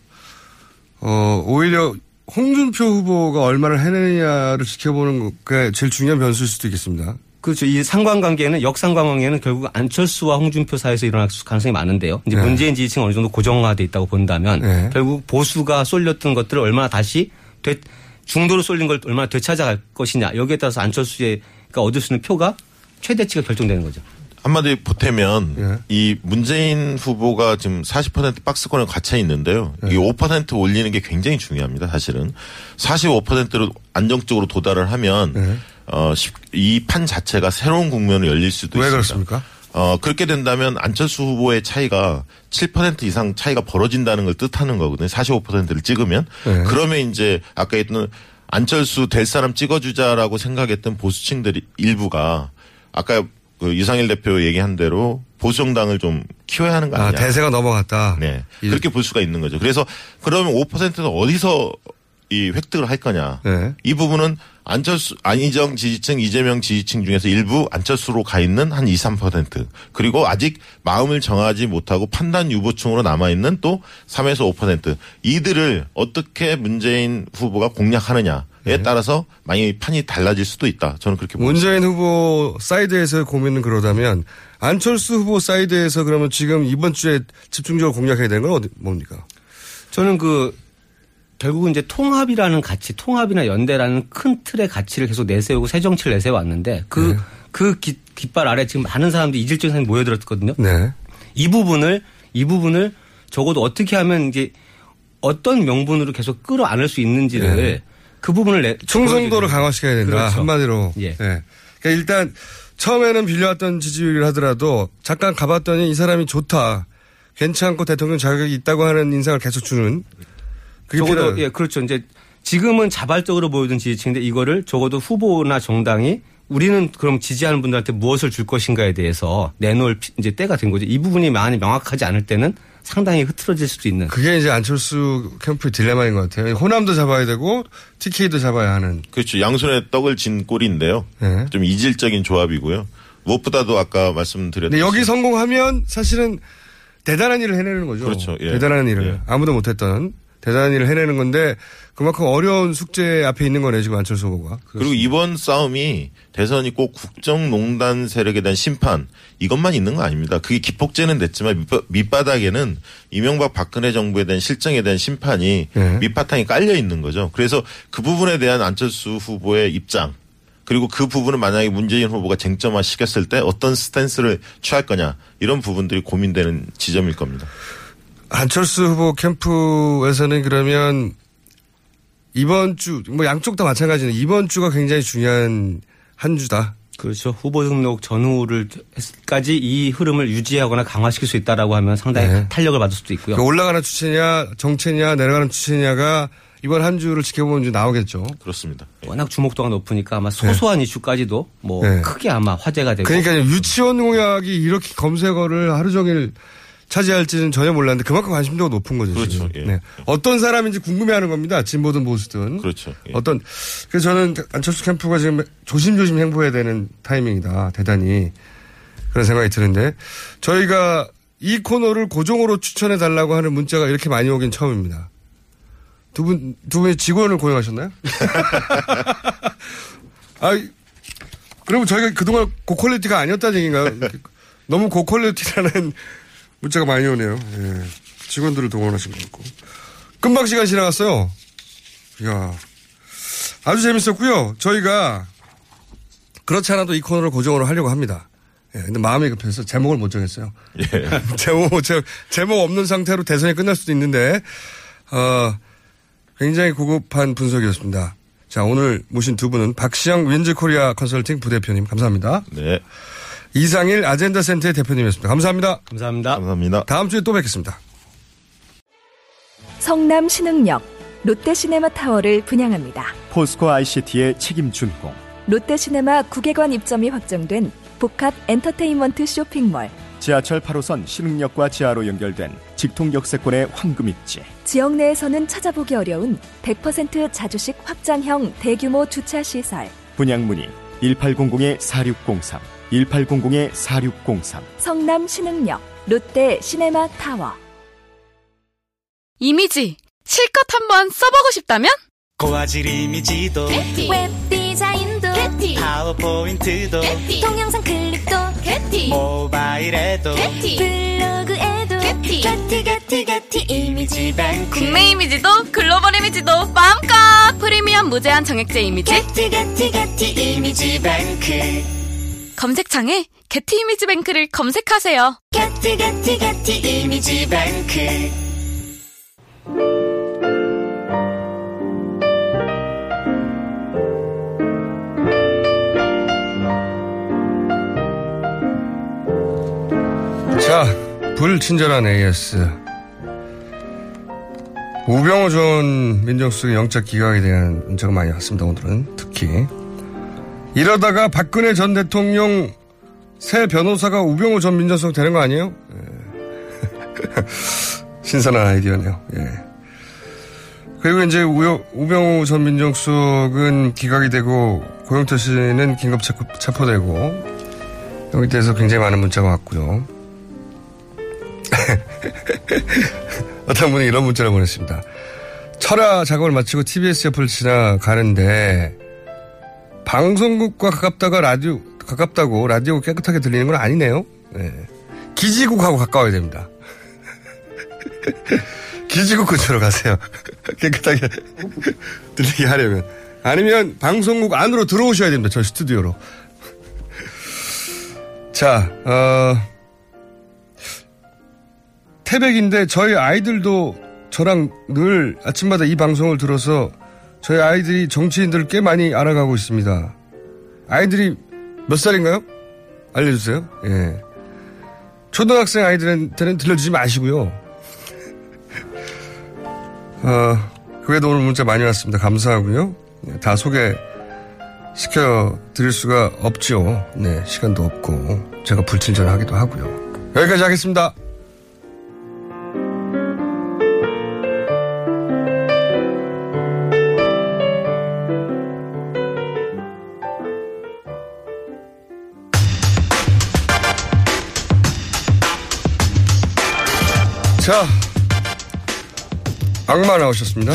어 오히려 홍준표 후보가 얼마를 해내느냐를 지켜보는 게 제일 중요한 변수일 수도 있겠습니다. 그렇죠. 이 상관관계는 역상관관계는 결국 안철수와 홍준표 사이에서 일어날 가능성이 많은데요. 이제 네. 문재인 지지층 어느 정도 고정화돼 있다고 본다면 네. 결국 보수가 쏠렸던 것들을 얼마나 다시 되, 중도로 쏠린 걸 얼마나 되찾아갈 것이냐 여기에 따라서 안철수가 얻을 수 있는 표가 최대치가 결정되는 거죠. 한마디 보태면 이 문재인 후보가 지금 40% 박스권에 갇혀 있는데요. 이5% 올리는 게 굉장히 중요합니다. 사실은 45%로 안정적으로 도달을 하면 어, 이 판 자체가 새로운 국면을 열릴 수도 왜 있습니다. 그렇습니까? 어, 그렇게 된다면 안철수 후보의 차이가 7% 이상 차이가 벌어진다는 걸 뜻하는 거거든요. 45%를 찍으면. 네. 그러면 이제 아까 했던 안철수 될 사람 찍어주자라고 생각했던 보수층들이 일부가 아까 그 유상일 대표 얘기한 대로 보수정당을 좀 키워야 하는 거 아, 아니냐. 대세가 넘어갔다. 네. 그렇게 볼 수가 있는 거죠. 그래서 그러면 5%는 어디서 이 획득을 할 거냐. 네. 이 부분은 안철수, 안희정 지지층, 이재명 지지층 중에서 일부 안철수로 가 있는 한 2, 3% 그리고 아직 마음을 정하지 못하고 판단 유보층으로 남아 있는 또 3에서 5% 이들을 어떻게 문재인 후보가 공략하느냐에 네. 따라서 많이 판이 달라질 수도 있다. 저는 그렇게 봅니다. 문재인 후보 사이드에서 고민은 그렇다면 안철수 후보 사이드에서 그러면 지금 이번 주에 집중적으로 공략해야 되는 건 어디 뭡니까? 저는 그 결국은 이제 통합이라는 가치, 통합이나 연대라는 큰 틀의 가치를 계속 내세우고 새 정치를 내세웠는데 그, 네. 그 깃, 깃발 아래 지금 많은 사람들이 이질적인 사람이 모여들었거든요. 네. 이 부분을, 이 부분을 적어도 어떻게 하면 이제 어떤 명분으로 계속 끌어안을 수 있는지를 네. 그 부분을 내, 충성도를 강화시켜야 된다. 그렇죠. 한마디로. 예. 네. 그러니까 일단 처음에는 빌려왔던 지지율을 하더라도 잠깐 가봤더니 이 사람이 좋다. 괜찮고 대통령 자격이 있다고 하는 인상을 계속 주는. 적어도 필요해요. 예 그렇죠. 이제 지금은 자발적으로 보여준 지지층인데 이거를 적어도 후보나 정당이 우리는 그럼 지지하는 분들한테 무엇을 줄 것인가에 대해서 내놓을 피- 이제 때가 된 거죠. 이 부분이 많이 명확하지 않을 때는 상당히 흐트러질 수도 있는. 그게 이제 안철수 캠프의 딜레마인 것 같아요. 호남도 잡아야 되고 TK도 잡아야 하는. 그렇죠. 양손에 떡을 진 꼴인데요. 네. 좀 이질적인 조합이고요. 무엇보다도 아까 말씀드렸듯이 여기 성공하면 사실은 대단한 일을 해내는 거죠. 그렇죠. 예. 대단한 일을. 예. 아무도 못했던 대단한 일을 해내는 건데 그만큼 어려운 숙제 앞에 있는 거네 지금 안철수 후보가. 그리고 이번 싸움이 대선이 꼭 국정농단 세력에 대한 심판 이것만 있는 거 아닙니다. 그게 기폭제는 됐지만 밑바- 밑바닥에는 이명박 박근혜 정부에 대한 실정에 대한 심판이 네. 밑바탕이 깔려 있는 거죠. 그래서 그 부분에 대한 안철수 후보의 입장 그리고 그 부분을 만약에 문재인 후보가 쟁점화 시켰을 때 어떤 스탠스를 취할 거냐 이런 부분들이 고민되는 지점일 겁니다. 안철수 후보 캠프에서는 그러면 이번 주 뭐 양쪽 다 마찬가지는 이번 주가 굉장히 중요한 한 주다. 그렇죠. 후보 등록 전후를까지 이 흐름을 유지하거나 강화시킬 수 있다라고 하면 상당히 네. 탄력을 받을 수도 있고요. 그 올라가는 추세냐 정체냐 내려가는 추세냐가 이번 한 주를 지켜보면 이제 나오겠죠. 그렇습니다. 워낙 주목도가 높으니까 아마 소소한 이슈까지도 뭐 네. 크게 아마 화제가 되고. 그러니까 유치원 공약이 이렇게 검색어를 하루 종일 차지할지는 전혀 몰랐는데 그만큼 관심도가 높은 거죠. 그렇죠. 예. 네. 어떤 사람인지 궁금해하는 겁니다. 진보든 보수든. 그렇죠. 예. 어떤 그래서 저는 안철수 캠프가 지금 조심조심 행보해야 되는 타이밍이다. 대단히 그런 생각이 드는데 저희가 이 코너를 고정으로 추천해 달라고 하는 문자가 이렇게 많이 오긴 처음입니다. 두 분, 두 분이 직원을 고용하셨나요? 아, 그러면 저희가 그동안 고퀄리티가 아니었다는 얘기인가요? 너무 고퀄리티라는 문자가 많이 오네요. 예. 직원들을 동원하신 것 같고. 금방 시간 지나갔어요. 이야. 아주 재밌었고요. 저희가 그렇지 않아도 이 코너를 고정으로 하려고 합니다. 예, 근데 마음이 급해서 제목을 못 정했어요. 예. 제목, 못 정- 제목 없는 상태로 대선이 끝날 수도 있는데, 어, 굉장히 고급한 분석이었습니다. 자, 오늘 모신 두 분은 박시영 윈지코리아 컨설팅 부대표님, 감사합니다. 네. 이상일 아젠다 센터의 대표님이었습니다. 감사합니다. 감사합니다. 감사합니다. 다음 주에 또 뵙겠습니다. 성남 신흥역 롯데시네마 타워를 분양합니다. 포스코 ICT의 책임 준공. 롯데시네마 국외관 입점이 확정된 복합 엔터테인먼트 쇼핑몰. 지하철 8호선 신흥역과 지하로 연결된 직통 역세권의 황금 입지. 지역 내에서는 찾아보기 어려운 100% 자주식 확장형 대규모 주차 시설. 분양 문의 1800-4603, 1800-4603. 성남 신흥역 롯데 시네마 타워. 이미지 실컷 한번 써보고 싶다면? 고화질 이미지도 웹 디자인도 파워포인트도 동영상 클립도 모바일에도 블로그에도 게티. 게티 게티 이미지 이미지 뱅크. 국내 이미지도 글로벌 이미지도 마음껏 프리미엄 무제한 정액제 이미지? 게티 게티 게티 이미지 뱅크 검색창에 게티 이미지 뱅크를 검색하세요. 게티 게티 게티 이미지 뱅크 자, 불친절한 AS. 우병우 전 민정수석의 영장 기각에 대한 문자가 많이 왔습니다, 오늘은. 특히. 이러다가 박근혜 전 대통령 새 변호사가 우병우 전 민정수석 되는 거 아니에요? 예. 신선한 아이디어네요. 예. 그리고 이제 우, 우병우 전 민정수석은 기각이 되고 고영태 씨는 긴급 체포, 체포되고 여기 대해서 굉장히 많은 문자가 왔고요. 어떤 분이 이런 문자를 보냈습니다. 철야 작업을 마치고 TBS 옆을 지나가는데 방송국과 가깝다가 라디오 가깝다고 라디오 깨끗하게 들리는 건 아니네요. 네. 기지국하고 가까워야 됩니다. 기지국 근처로 가세요. 깨끗하게 들리게 하려면 아니면 방송국 안으로 들어오셔야 됩니다. 저 스튜디오로. 자, 어, 태백인데 저희 아이들도 저랑 늘 아침마다 이 방송을 들어서 저희 아이들이 정치인들을 꽤 많이 알아가고 있습니다. 아이들이 몇 살인가요? 알려주세요. 예. 초등학생 아이들한테는 들려주지 마시고요. 어, 그 외에도 오늘 문자 많이 왔습니다. 감사하고요. 네, 다 소개시켜 드릴 수가 없죠. 네, 시간도 없고, 제가 불친절하기도 하고요. 여기까지 하겠습니다. 자, 악마 나오셨습니다.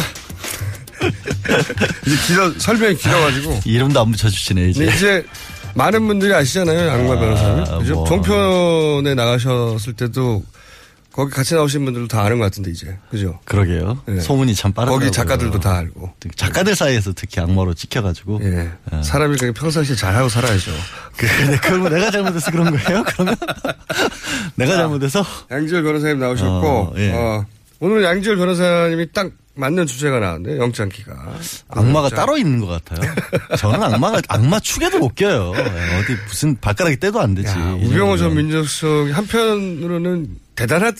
이제 길어, 설명이 길어가지고. 이름도 안 붙여주시네, 이제. 네, 이제 많은 분들이 아시잖아요, 악마 변호사님. 아, 그죠? 뭐. 종편에 나가셨을 때도 거기 같이 나오신 분들도 다 아는 것 같은데, 이제. 그죠? 그러게요. 네. 소문이 참 빠르더라고요. 거기 작가들도 다 알고. 작가들 사이에서 특히 악마로 찍혀가지고. 예. 사람이 그냥 평상시에 잘하고 살아야죠. 근데 그럼 내가 잘못해서 그런 거예요? 그러면? 내가 잘못해서? 양지열 변호사님 나오셨고, 어, 예. 어, 오늘 양지열 변호사님이 딱 맞는 주제가 나왔는데, 영장기가. 악마가 영장. 따로 있는 것 같아요. 저는 악마가, 악마 축에도 못 껴요. 예, 어디 무슨 발가락이 떼도 안 되지. 야, 이 우병호 전 정도면. 민정수석이 한편으로는 대단하,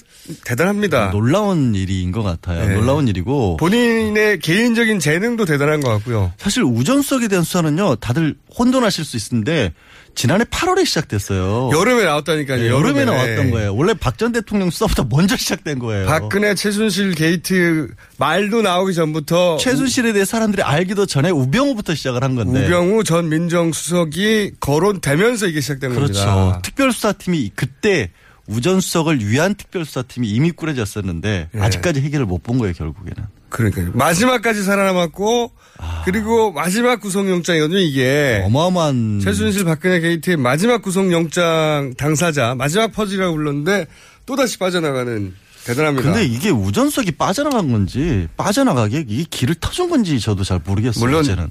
대단합니다. 놀라운 일인 것 같아요. 네. 놀라운 일이고. 본인의 개인적인 재능도 대단한 것 같고요. 사실 우전수석에 대한 수사는요, 다들 혼돈하실 수 있는데, 지난해 8월에 시작됐어요. 여름에 나왔다니까요. 네, 여름에 여름에. 나왔던 거예요. 원래 박 전 대통령 수사보다 먼저 시작된 거예요. 박근혜 최순실 게이트 말도 나오기 전부터 최순실에 대해 사람들이 알기도 전에 우병우부터 시작을 한 건데. 우병우 전 민정수석이 거론되면서 이게 시작된 그렇죠. 겁니다. 특별수사팀이 그때 우전수석을 위한 특별수사팀이 이미 꾸려졌었는데 예. 아직까지 해결을 못 본 거예요 결국에는. 그러니까요. 마지막까지 살아남았고 그리고 마지막 구속영장이거든요 이게. 어마어마한 최순실 박근혜 게이트의 마지막 구속영장 당사자 마지막 퍼즐이라고 불렀는데 또 다시 빠져나가는 대단합니다. 근데 이게 우전수석이 빠져나간 건지 빠져나가게 이게 길을 터준 건지 저도 잘 모르겠어요. 물론 이제는.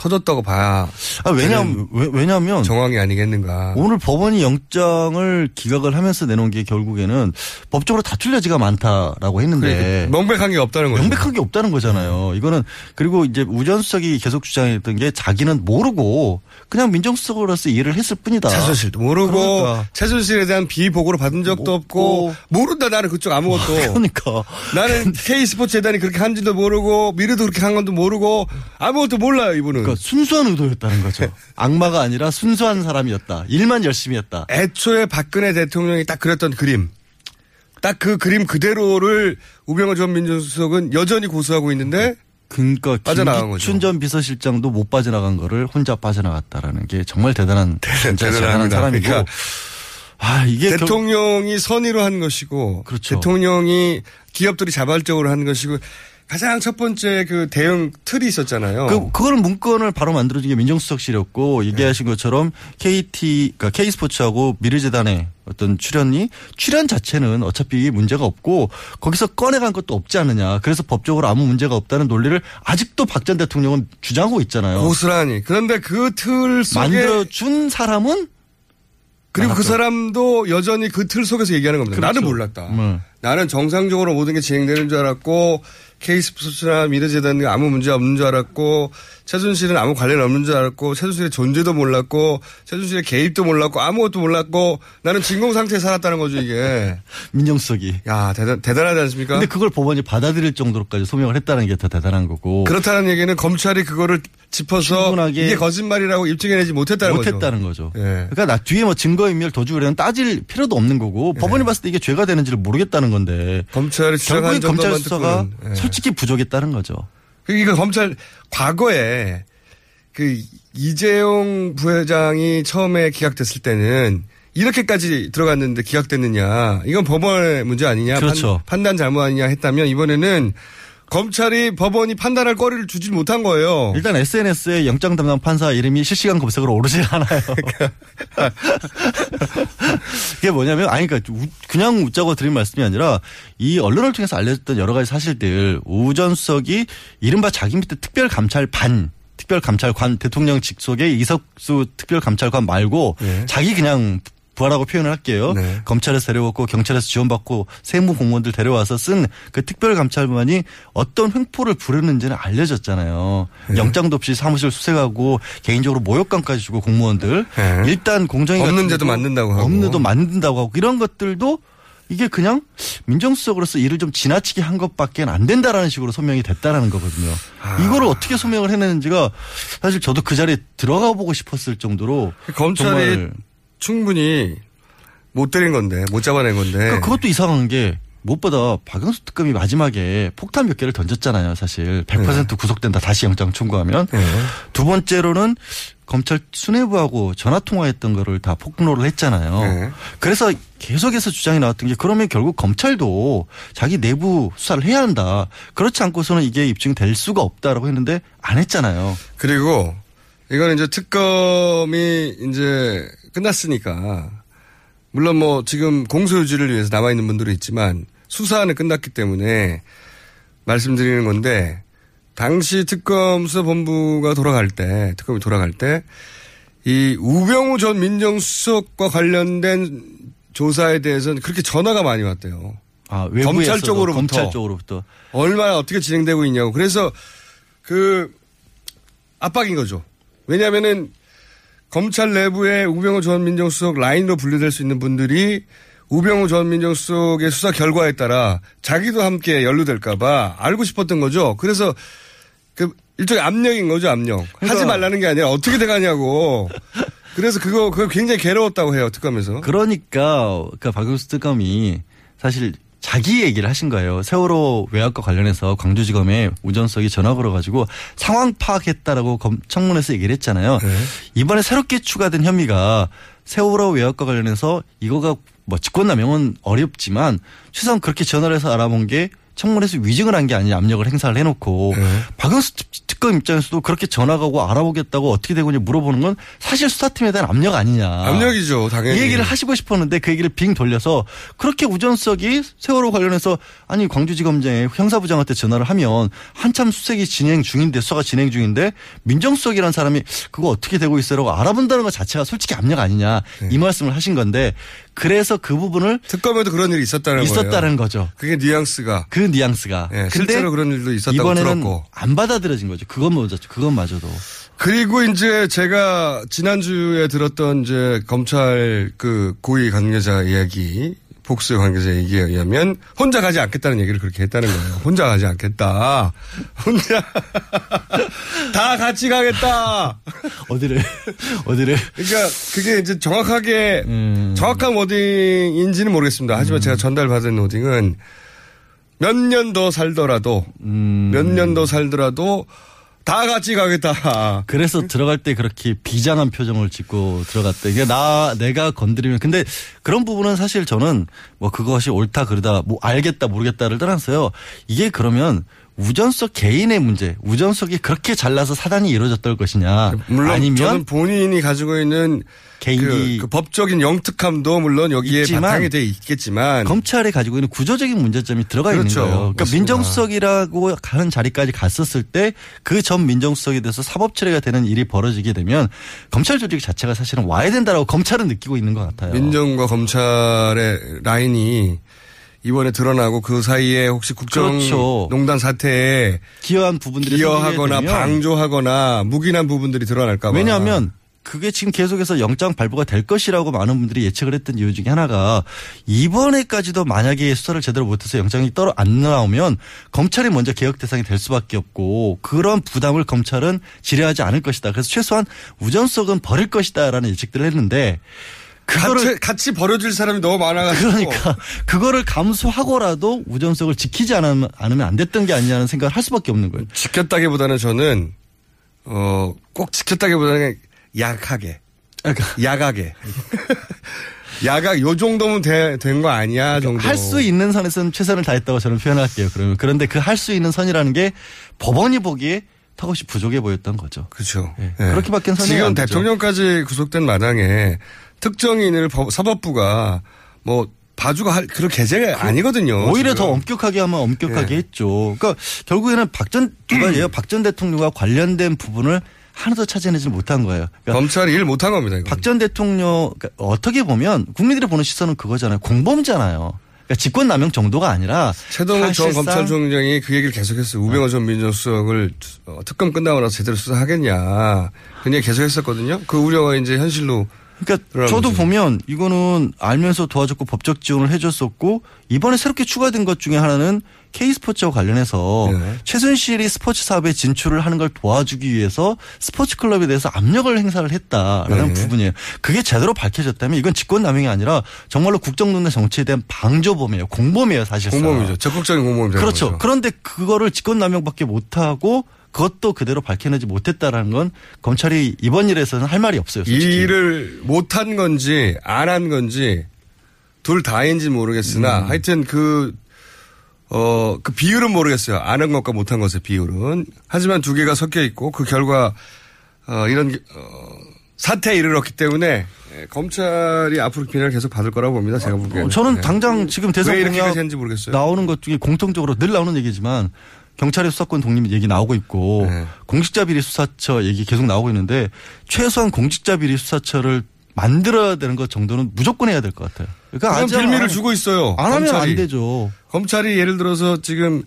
터졌다고 봐야 아, 왜냐면 왜, 왜냐면 정황이 아니겠는가. 오늘 법원이 영장을 기각을 하면서 내놓은 게 결국에는 법적으로 다툴 여지가 많다라고 했는데 그러니까 명백한 게 없다는 거죠. 명백한 게 없다는 거잖아요. 이거는 그리고 이제 우전수석이 계속 주장했던 게 자기는 모르고 그냥 민정수석으로서 이해를 했을 뿐이다. 최순실도 모르고 그러니까. 최순실에 대한 비보고를 받은 적도 없고 모른다 나는 그쪽 아무것도. 그러니까 나는 K스포츠 재단이 그렇게 한지도 모르고 미르도 그렇게 한 건도 모르고 아무것도 몰라요 이분은. 그러니까 순수한 의도였다는 거죠. 악마가 아니라 순수한 사람이었다. 일만 열심히 했다. 애초에 박근혜 대통령이 딱 그렸던 그림. 딱 그 그림 그대로를 우병우 전 민정수석은 여전히 고수하고 있는데 그러니까 빠져나간 김기춘 전 비서실장도 못 빠져나간 거를 혼자 빠져나갔다라는 게 정말 대단한 대단한. 사람이고 그러니까 아 이게 결- 대통령이 선의로 한 것이고 그렇죠. 대통령이 기업들이 자발적으로 한 것이고 가장 첫 번째 그 대응 틀이 있었잖아요. 그, 그걸 문건을 바로 만들어준 게 민정수석실이었고, 얘기하신 것처럼 KT, 그러니까 K스포츠하고 미르재단의 어떤 출연이, 출연 자체는 어차피 문제가 없고, 거기서 꺼내간 것도 없지 않느냐. 그래서 법적으로 아무 문제가 없다는 논리를 아직도 박 전 대통령은 주장하고 있잖아요. 고스란히. 그런데 그 틀 속에. 만들어준 사람은? 그리고 그 사람도 여전히 그 틀 속에서 얘기하는 겁니다. 그렇죠. 나는 몰랐다. 음. 나는 정상적으로 모든 게 진행되는 줄 알았고 K스포츠나 미래재단이 아무 문제 없는 줄 알았고 최순실은 아무 관련 없는 줄 알았고 최순실의 존재도 몰랐고 최순실의 개입도 몰랐고 아무것도 몰랐고 나는 진공 상태에 살았다는 거죠 이게. 민정수석이. 야 대단 대단하지 않습니까? 근데 그걸 법원이 받아들일 정도로까지 소명을 했다는 게 더 대단한 거고. 그렇다는 얘기는 검찰이 그거를 짚어서 충분하게 이게 거짓말이라고 입증해내지 못했다는 거죠. 못했다는 거죠. 예. 그러니까 나 뒤에 뭐 증거인멸 도주를 따질 필요도 없는 거고 법원이 봤을 때 이게 죄가 되는지를 모르겠다는 건데 검찰이 결국에 검찰 수사가 듣고는, 예. 솔직히 부족했다는 거죠. 그러니까 검찰 과거에 그 이재용 부회장이 처음에 기각됐을 때는 이렇게까지 들어갔는데 기각됐느냐 이건 법원의 문제 아니냐 그렇죠. 판, 단 잘못 아니냐 했다면 이번에는 검찰이 법원이 판단할 거리를 주지 못한 거예요. 일단 SNS에 영장 담당 판사 이름이 실시간 검색으로 오르지 않아요. 그게 뭐냐면 아니 그러니까 우- 그냥 웃자고 드린 말씀이 아니라 이 언론을 통해서 알려졌던 여러 가지 사실들 우전 수석이 이른바 자기 밑에 특별 감찰반 특별감찰관 대통령 직속의 이석수 특별감찰관 말고 네. 자기 그냥 부하라고 표현을 할게요. 네. 검찰에서 데려왔고 경찰에서 지원받고 세무 공무원들 데려와서 쓴 그 특별감찰관이 어떤 횡포를 부르는지는 알려졌잖아요. 네. 영장도 없이 사무실 수색하고 개인적으로 모욕감까지 주고 공무원들 네. 일단 공정위 없는 데도 만든다고 하고. 없는 데도 만든다고 하고 이런 것들도 이게 그냥 민정수석으로서 일을 좀 지나치게 한 것밖에 안 된다라는 식으로 소명이 됐다라는 거거든요. 아. 이거를 어떻게 소명을 해내는지가 사실 저도 그 자리에 들어가 보고 싶었을 정도로 검찰이 충분히 못 때린 건데 못 잡아낸 건데 그러니까 그것도 이상한 게 무엇보다 박영수 특검이 마지막에 폭탄 몇 개를 던졌잖아요, 사실. 100% 구속된다, 다시 영장 청구하면. 네. 두 번째로는 검찰 수뇌부하고 전화 통화했던 거를 다 폭로를 했잖아요. 네. 그래서 계속해서 주장이 나왔던 게 그러면 결국 검찰도 자기 내부 수사를 해야 한다. 그렇지 않고서는 이게 입증될 수가 없다라고 했는데 안 했잖아요. 그리고 이건 이제 특검이 이제 끝났으니까 물론 뭐 지금 공소유지를 위해서 남아 있는 분들이 있지만 수사는 끝났기 때문에 말씀드리는 건데 당시 특검 수사본부가 돌아갈 때 특검이 돌아갈 때 이 우병우 전 민정수석과 관련된 조사에 대해서는 그렇게 전화가 많이 왔대요. 아, 검찰 쪽으로부터. 검찰 쪽으로부터. 얼마나 어떻게 진행되고 있냐고. 그래서 그 압박인 거죠. 왜냐하면은 검찰 내부에 우병우 전 민정수석 라인으로 분류될 수 있는 분들이 우병우 전 민정수석의 수사 결과에 따라 자기도 함께 연루될까봐 알고 싶었던 거죠. 그래서 그 일종의 압력인 거죠, 압력. 하지 말라는 게 아니라 어떻게 돼가냐고. 그래서 그거, 그거 굉장히 괴로웠다고 해요, 특검에서. 그러니까 그 박영수 특검이 사실 자기 얘기를 하신 거예요. 세월호 외압과 관련해서 광주지검에 우전석이 전화 걸어가지고 상황 파악했다라고 검, 청문회에서 얘기를 했잖아요. 네. 이번에 새롭게 추가된 혐의가 세월호 외압과 관련해서 이거가 뭐 직권남용은 어렵지만 최소한 그렇게 전화를 해서 알아본 게 청문회에서 위증을 한 게 아니냐 압력을 행사를 해놓고 네. 박영수 특- 특검 입장에서도 그렇게 전화 가고 알아보겠다고 어떻게 되고 있냐 물어보는 건 사실 수사팀에 대한 압력 아니냐. 압력이죠, 당연히. 이 얘기를 하시고 싶었는데 그 얘기를 빙 돌려서 그렇게 우전석이 세월호 관련해서 아니 광주지검장에 형사부장한테 전화를 하면 한참 수색이 진행 중인데 수사가 진행 중인데 민정수석이라는 사람이 그거 어떻게 되고 있어라고 알아본다는 것 자체가 솔직히 압력 아니냐 네. 이 말씀을 하신 건데 그래서 그 부분을 특검에도 그런 일이 있었다는 거예요. 있었다는 거죠. 그게 뉘앙스가. 그 뉘앙스가. 예, 실제로 그런 일도 있었다고 이번에는 들었고. 안 받아들여진 거죠. 그것마저 그것마저도. 그리고 이제 제가 지난주에 들었던 이제 검찰 그 고위 관계자 이야기, 복수 관계자 얘기에 의하면 혼자 가지 않겠다는 얘기를 그렇게 했다는 거예요. 혼자 가지 않겠다. 혼자 다 같이 가겠다. 어디를 어디를 그러니까 그게 이제 정확하게 정확한 워딩인지는 모르겠습니다. 하지만 제가 전달받은 워딩은 몇 년 더 살더라도 몇년 더 살더라도 다 같이 가겠다. 그래서 들어갈 때 그렇게 비장한 표정을 짓고 들어갔다. 이게 나 내가 건드리면 근데 그런 부분은 사실 저는 뭐 그것이 옳다 그르다 뭐 알겠다 모르겠다를 떠나서요. 이게 그러면 우전석 개인의 문제, 우전석이 그렇게 잘나서 사단이 이루어졌던 것이냐, 물론 아니면 저는 본인이 가지고 있는 개인이 그, 그 법적인 영특함도 물론 여기에 있지만 바탕이 돼 있겠지만 검찰이 가지고 있는 구조적인 문제점이 들어가 그렇죠. 있는 거예요. 그러니까 맞습니다. 민정수석이라고 가는 자리까지 갔었을 때 그 전 민정수석에 대해서 사법 처리가 되는 일이 벌어지게 되면 검찰 조직 자체가 사실은 와야 된다라고 검찰은 느끼고 있는 것 같아요. 민정과 검찰의 라인이 이번에 드러나고 그 사이에 혹시 그렇죠. 국정농단 사태에 기여한 부분들이 기여하거나 방조하거나 묵인한 부분들이 드러날까 봐. 왜냐하면 그게 지금 계속해서 영장 발부가 될 것이라고 많은 분들이 예측을 했던 이유 중에 하나가 이번에까지도 만약에 수사를 제대로 못해서 영장이 떨어 안 나오면 검찰이 먼저 개혁 대상이 될 수밖에 없고 그런 부담을 검찰은 지뢰하지 않을 것이다. 그래서 최소한 우전석은 버릴 것이다라는 예측들을 했는데 그거를 같이, 같이 버려질 사람이 너무 많아가지고 그러니까 그거를 감수하고라도 우전석을 지키지 않으면, 않으면 안 됐던 게 아니냐는 생각을 할 수밖에 없는 거예요. 지켰다기보다는 저는 어, 꼭 지켰다기보다는 약하게. 약하게. 야각 요 정도면 된 거 아니야 정도. 할 수 있는 선에서는 최선을 다했다고 저는 표현할게요. 그러면 그런데 그 할 수 있는 선이라는 게 법원이 보기에 턱없이 부족해 보였던 거죠. 그렇죠. 예. 그렇게밖에 선이 지금. 대통령까지 구속된 마당에 특정인을 법- 사법부가 뭐 봐주고 할 그런 계제가 아니거든요. 오히려 지금. 더 엄격하게 하면 엄격하게 예. 했죠. 그러니까 결국에는 박전 두 가지예요. 박 전 대통령과 관련된 부분을 하나도 찾아내지 못한 거예요. 그러니까 검찰이 일 못한 겁니다. 박 전 대통령 그러니까 어떻게 보면 국민들이 보는 시선은 그거잖아요. 공범잖아요. 그러니까 직권남용 정도가 아니라 최동훈 전 검찰총장이 그 얘기를 계속했어요. 우병호 전 민정수석을 어, 특검 끝나고 나서 제대로 수사하겠냐. 그 얘기 계속했었거든요. 그 우려가 이제 현실로 그러니까 저도. 보면 이거는 알면서 도와줬고 법적 지원을 해줬었고 이번에 새롭게 추가된 것 중에 하나는 K스포츠와 관련해서 네. 최순실이 스포츠 사업에 진출을 하는 걸 도와주기 위해서 스포츠 클럽에 대해서 압력을 행사를 했다라는 네. 부분이에요. 그게 제대로 밝혀졌다면 이건 직권남용이 아니라 정말로 국정농단 정치에 대한 방조범이에요. 공범이에요 사실상. 공범이죠. 적극적인 공범이 되는 그렇죠. 거죠. 그런데 그거를 직권남용밖에 못하고 그것도 그대로 밝혀내지 못했다라는 건 검찰이 이번 일에서는 할 말이 없어요. 이 솔직히. 일을 못한 건지 안 한 건지 둘 다인지 모르겠으나 음. 하여튼 그, 어, 그 비율은 모르겠어요. 안 한 것과 못한 것의 비율은. 하지만 두 개가 섞여 있고 그 결과, 어, 이런, 어, 사태에 이르렀기 때문에 예, 검찰이 앞으로 비난을 계속 받을 거라고 봅니다. 제가 보기에는. 어, 저는 예. 당장 지금 대선 왜 공약. 나오는 것 중에 공통적으로 늘 나오는 얘기지만 경찰의 수사권 독립 얘기 나오고 있고 네. 공직자 비리 수사처 얘기 계속 나오고 있는데 최소한 공직자 비리 수사처를 만들어야 되는 것 정도는 무조건 해야 될 것 같아요. 그러니까 안 빌미를 하면- 주고 있어요. 안 하면 검찰이. 안 되죠. 검찰이 예를 들어서 지금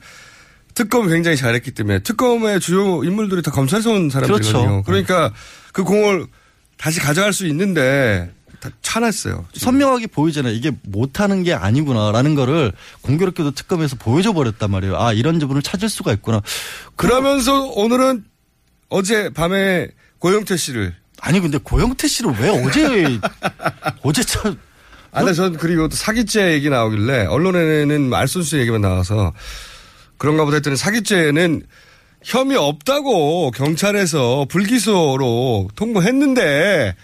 특검을 굉장히 잘했기 때문에 특검의 주요 인물들이 다 검찰에서 온 사람들이거든요. 그렇죠. 그러니까 그 공을 다시 가져갈 수 있는데 다 차놨어요. 지금. 선명하게 보이잖아요. 이게 못하는 게 아니구나라는 거를 공교롭게도 특검에서 보여줘 버렸단 말이에요. 아 이런 부분을 찾을 수가 있구나. 그러면서 오늘은 어제 밤에 고영태 씨를 아니 근데 고영태 씨를 왜 어제 어제 참 아, 근데 전 그리고 또 사기죄 얘기 나오길래 언론에는 알선수 얘기만 나와서 그런가 보다 했더니 사기죄는 혐의 없다고 경찰에서 불기소로 통보했는데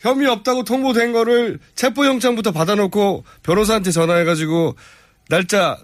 혐의 없다고 통보된 거를 체포영장부터 받아놓고 변호사한테 전화해가지고 날짜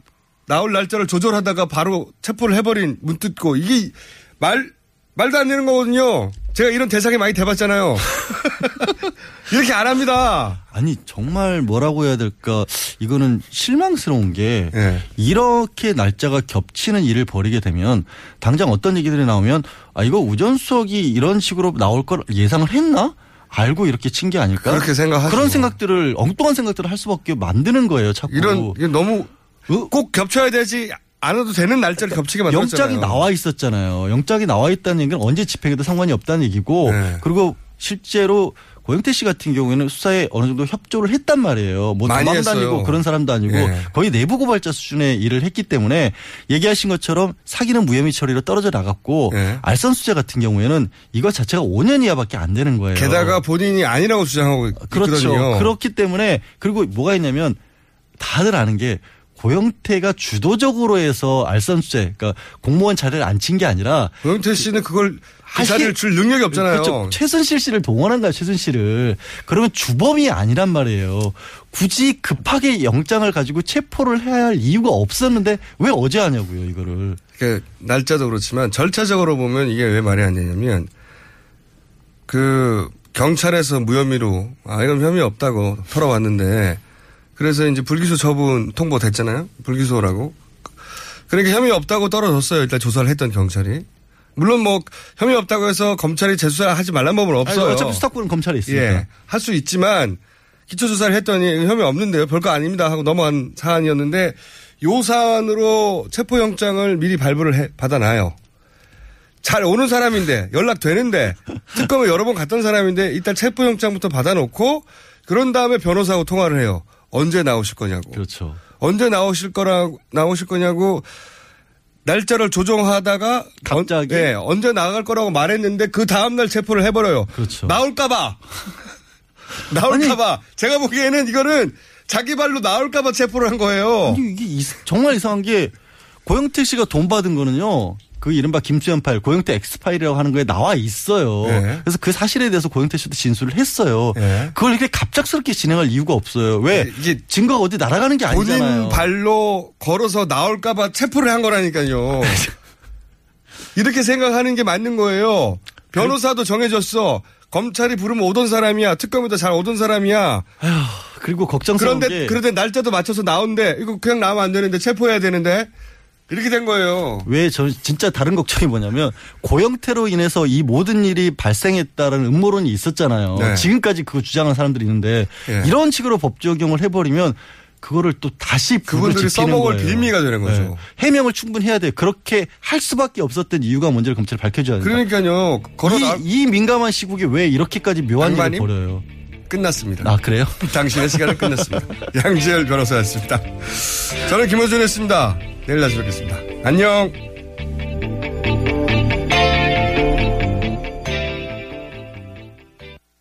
나올 날짜를 조절하다가 바로 체포를 해버린 문뜯고 이게 말 말도 안 되는 거거든요. 제가 이런 대상에 많이 대봤잖아요. 이렇게 안 합니다. 아니 정말 뭐라고 해야 될까 이거는 실망스러운 게 예. 이렇게 날짜가 겹치는 일을 벌이게 되면 당장 어떤 얘기들이 나오면 아 이거 우전수석이 이런 식으로 나올 걸 예상을 했나? 알고 이렇게 친 게 아닐까? 그렇게 생각하죠. 그런 생각들을 엉뚱한 생각들을 할 수밖에 만드는 거예요. 자꾸 이런 너무 꼭 겹쳐야 되지 않아도 되는 날짜를 겹치게 만들었잖아요. 영장이 나와 있었잖아요. 영장이 나와 있다는 얘기는 언제 집행해도 상관이 없다는 얘기고 네. 그리고 실제로 고영태 씨 같은 경우에는 수사에 어느 정도 협조를 했단 말이에요. 뭐 도망. 다니고 그런 사람도 아니고 네. 거의 내부 고발자 수준의 일을 했기 때문에 얘기하신 것처럼 사기는 무혐의 처리로 떨어져 나갔고 네. 알선 수재 같은 경우에는 이거 자체가 5년 이하밖에 안 되는 거예요. 게다가 본인이 아니라고 주장하고 그렇죠. 있거든요. 그렇기 때문에 그리고 뭐가 있냐면 다들 아는 게 고영태가 주도적으로 해서 알선수재, 그러니까 공무원 자리를 안 친 게 아니라 고영태 씨는 그걸 자리를 줄 능력이 없잖아요. 그렇죠. 최순실 씨를 동원한 거야, 최순실을. 그러면 주범이 아니란 말이에요. 굳이 급하게 영장을 가지고 체포를 해야 할 이유가 없었는데 왜 어제 하냐고요, 이거를. 그 날짜도 그렇지만 절차적으로 보면 이게 왜 말이 안 되냐면 그 경찰에서 무혐의로 아 이건 혐의 없다고 털어왔는데 그래서 이제 불기소 처분 통보됐잖아요. 불기소라고. 그러니까 혐의 없다고 떨어졌어요. 일단 조사를 했던 경찰이. 물론 뭐 혐의 없다고 해서 검찰이 재수사하지 말란 법은 없어요. 아니, 어차피 수사권은 검찰에 있으니까. 예. 할 수 있지만 기초조사를 했더니 혐의 없는데요. 별거 아닙니다 하고 넘어간 사안이었는데 요 사안으로 체포영장을 미리 발부를 해, 받아놔요. 잘 오는 사람인데 연락되는데 특검에 여러 번 갔던 사람인데 일단 체포영장부터 받아놓고 그런 다음에 변호사하고 통화를 해요. 언제 나오실 거냐고. 그렇죠. 언제 나오실 거라 나오실 거냐고 날짜를 조정하다가 갑자기 언, 예, 언제 나갈 거라고 말했는데 그 다음 날 체포를 해버려요. 그렇죠. 나올까봐 나올까봐 제가 보기에는 이거는 자기 발로 나올까봐 체포를 한 거예요. 이게 이- 정말 이상한 게 고영태 씨가 돈 받은 거는요. 그 이른바 김수현 파일, 고영태 엑스파일이라고 하는 거에 나와 있어요. 네. 그래서 그 사실에 대해서 고영태 씨도 진술을 했어요. 네. 그걸 이렇게 갑작스럽게 진행할 이유가 없어요. 왜? 이게 증거가 어디 날아가는 게 아니잖아요. 본인 발로 걸어서 나올까봐 체포를 한 거라니까요. 이렇게 생각하는 게 맞는 거예요. 변호사도 정해졌어. 검찰이 부르면 오던 사람이야. 특검에도 잘 오던 사람이야. 그리고 걱정스러운 그런데 게 그런데 날짜도 맞춰서 나온대. 이거 그냥 나오면 안 되는데 체포해야 되는데 이렇게 된 거예요. 왜저 진짜 다른 걱정이 뭐냐면 고영태로 인해서 이 모든 일이 발생했다는 음모론이 있었잖아요. 네. 지금까지 그거 주장하는 사람들이 있는데 예. 이런 식으로 법 적용을 해버리면 그거를 또 다시 그분들이 써먹을 거예요. 빌미가 되는 거죠. 네. 해명을 충분히 해야 돼요. 그렇게 할 수밖에 없었던 이유가 뭔지를 검찰이 밝혀줘야 된다. 그러니까요. 걸어 나 이, 이 민감한 시국에 왜 이렇게까지 묘한 일을? 벌여요? 끝났습니다. 아 그래요? 당신의 시간은 끝났습니다. 양지열 변호사였습니다. 저는 김호준이었습니다. 내일 다시 뵙겠습니다. 안녕.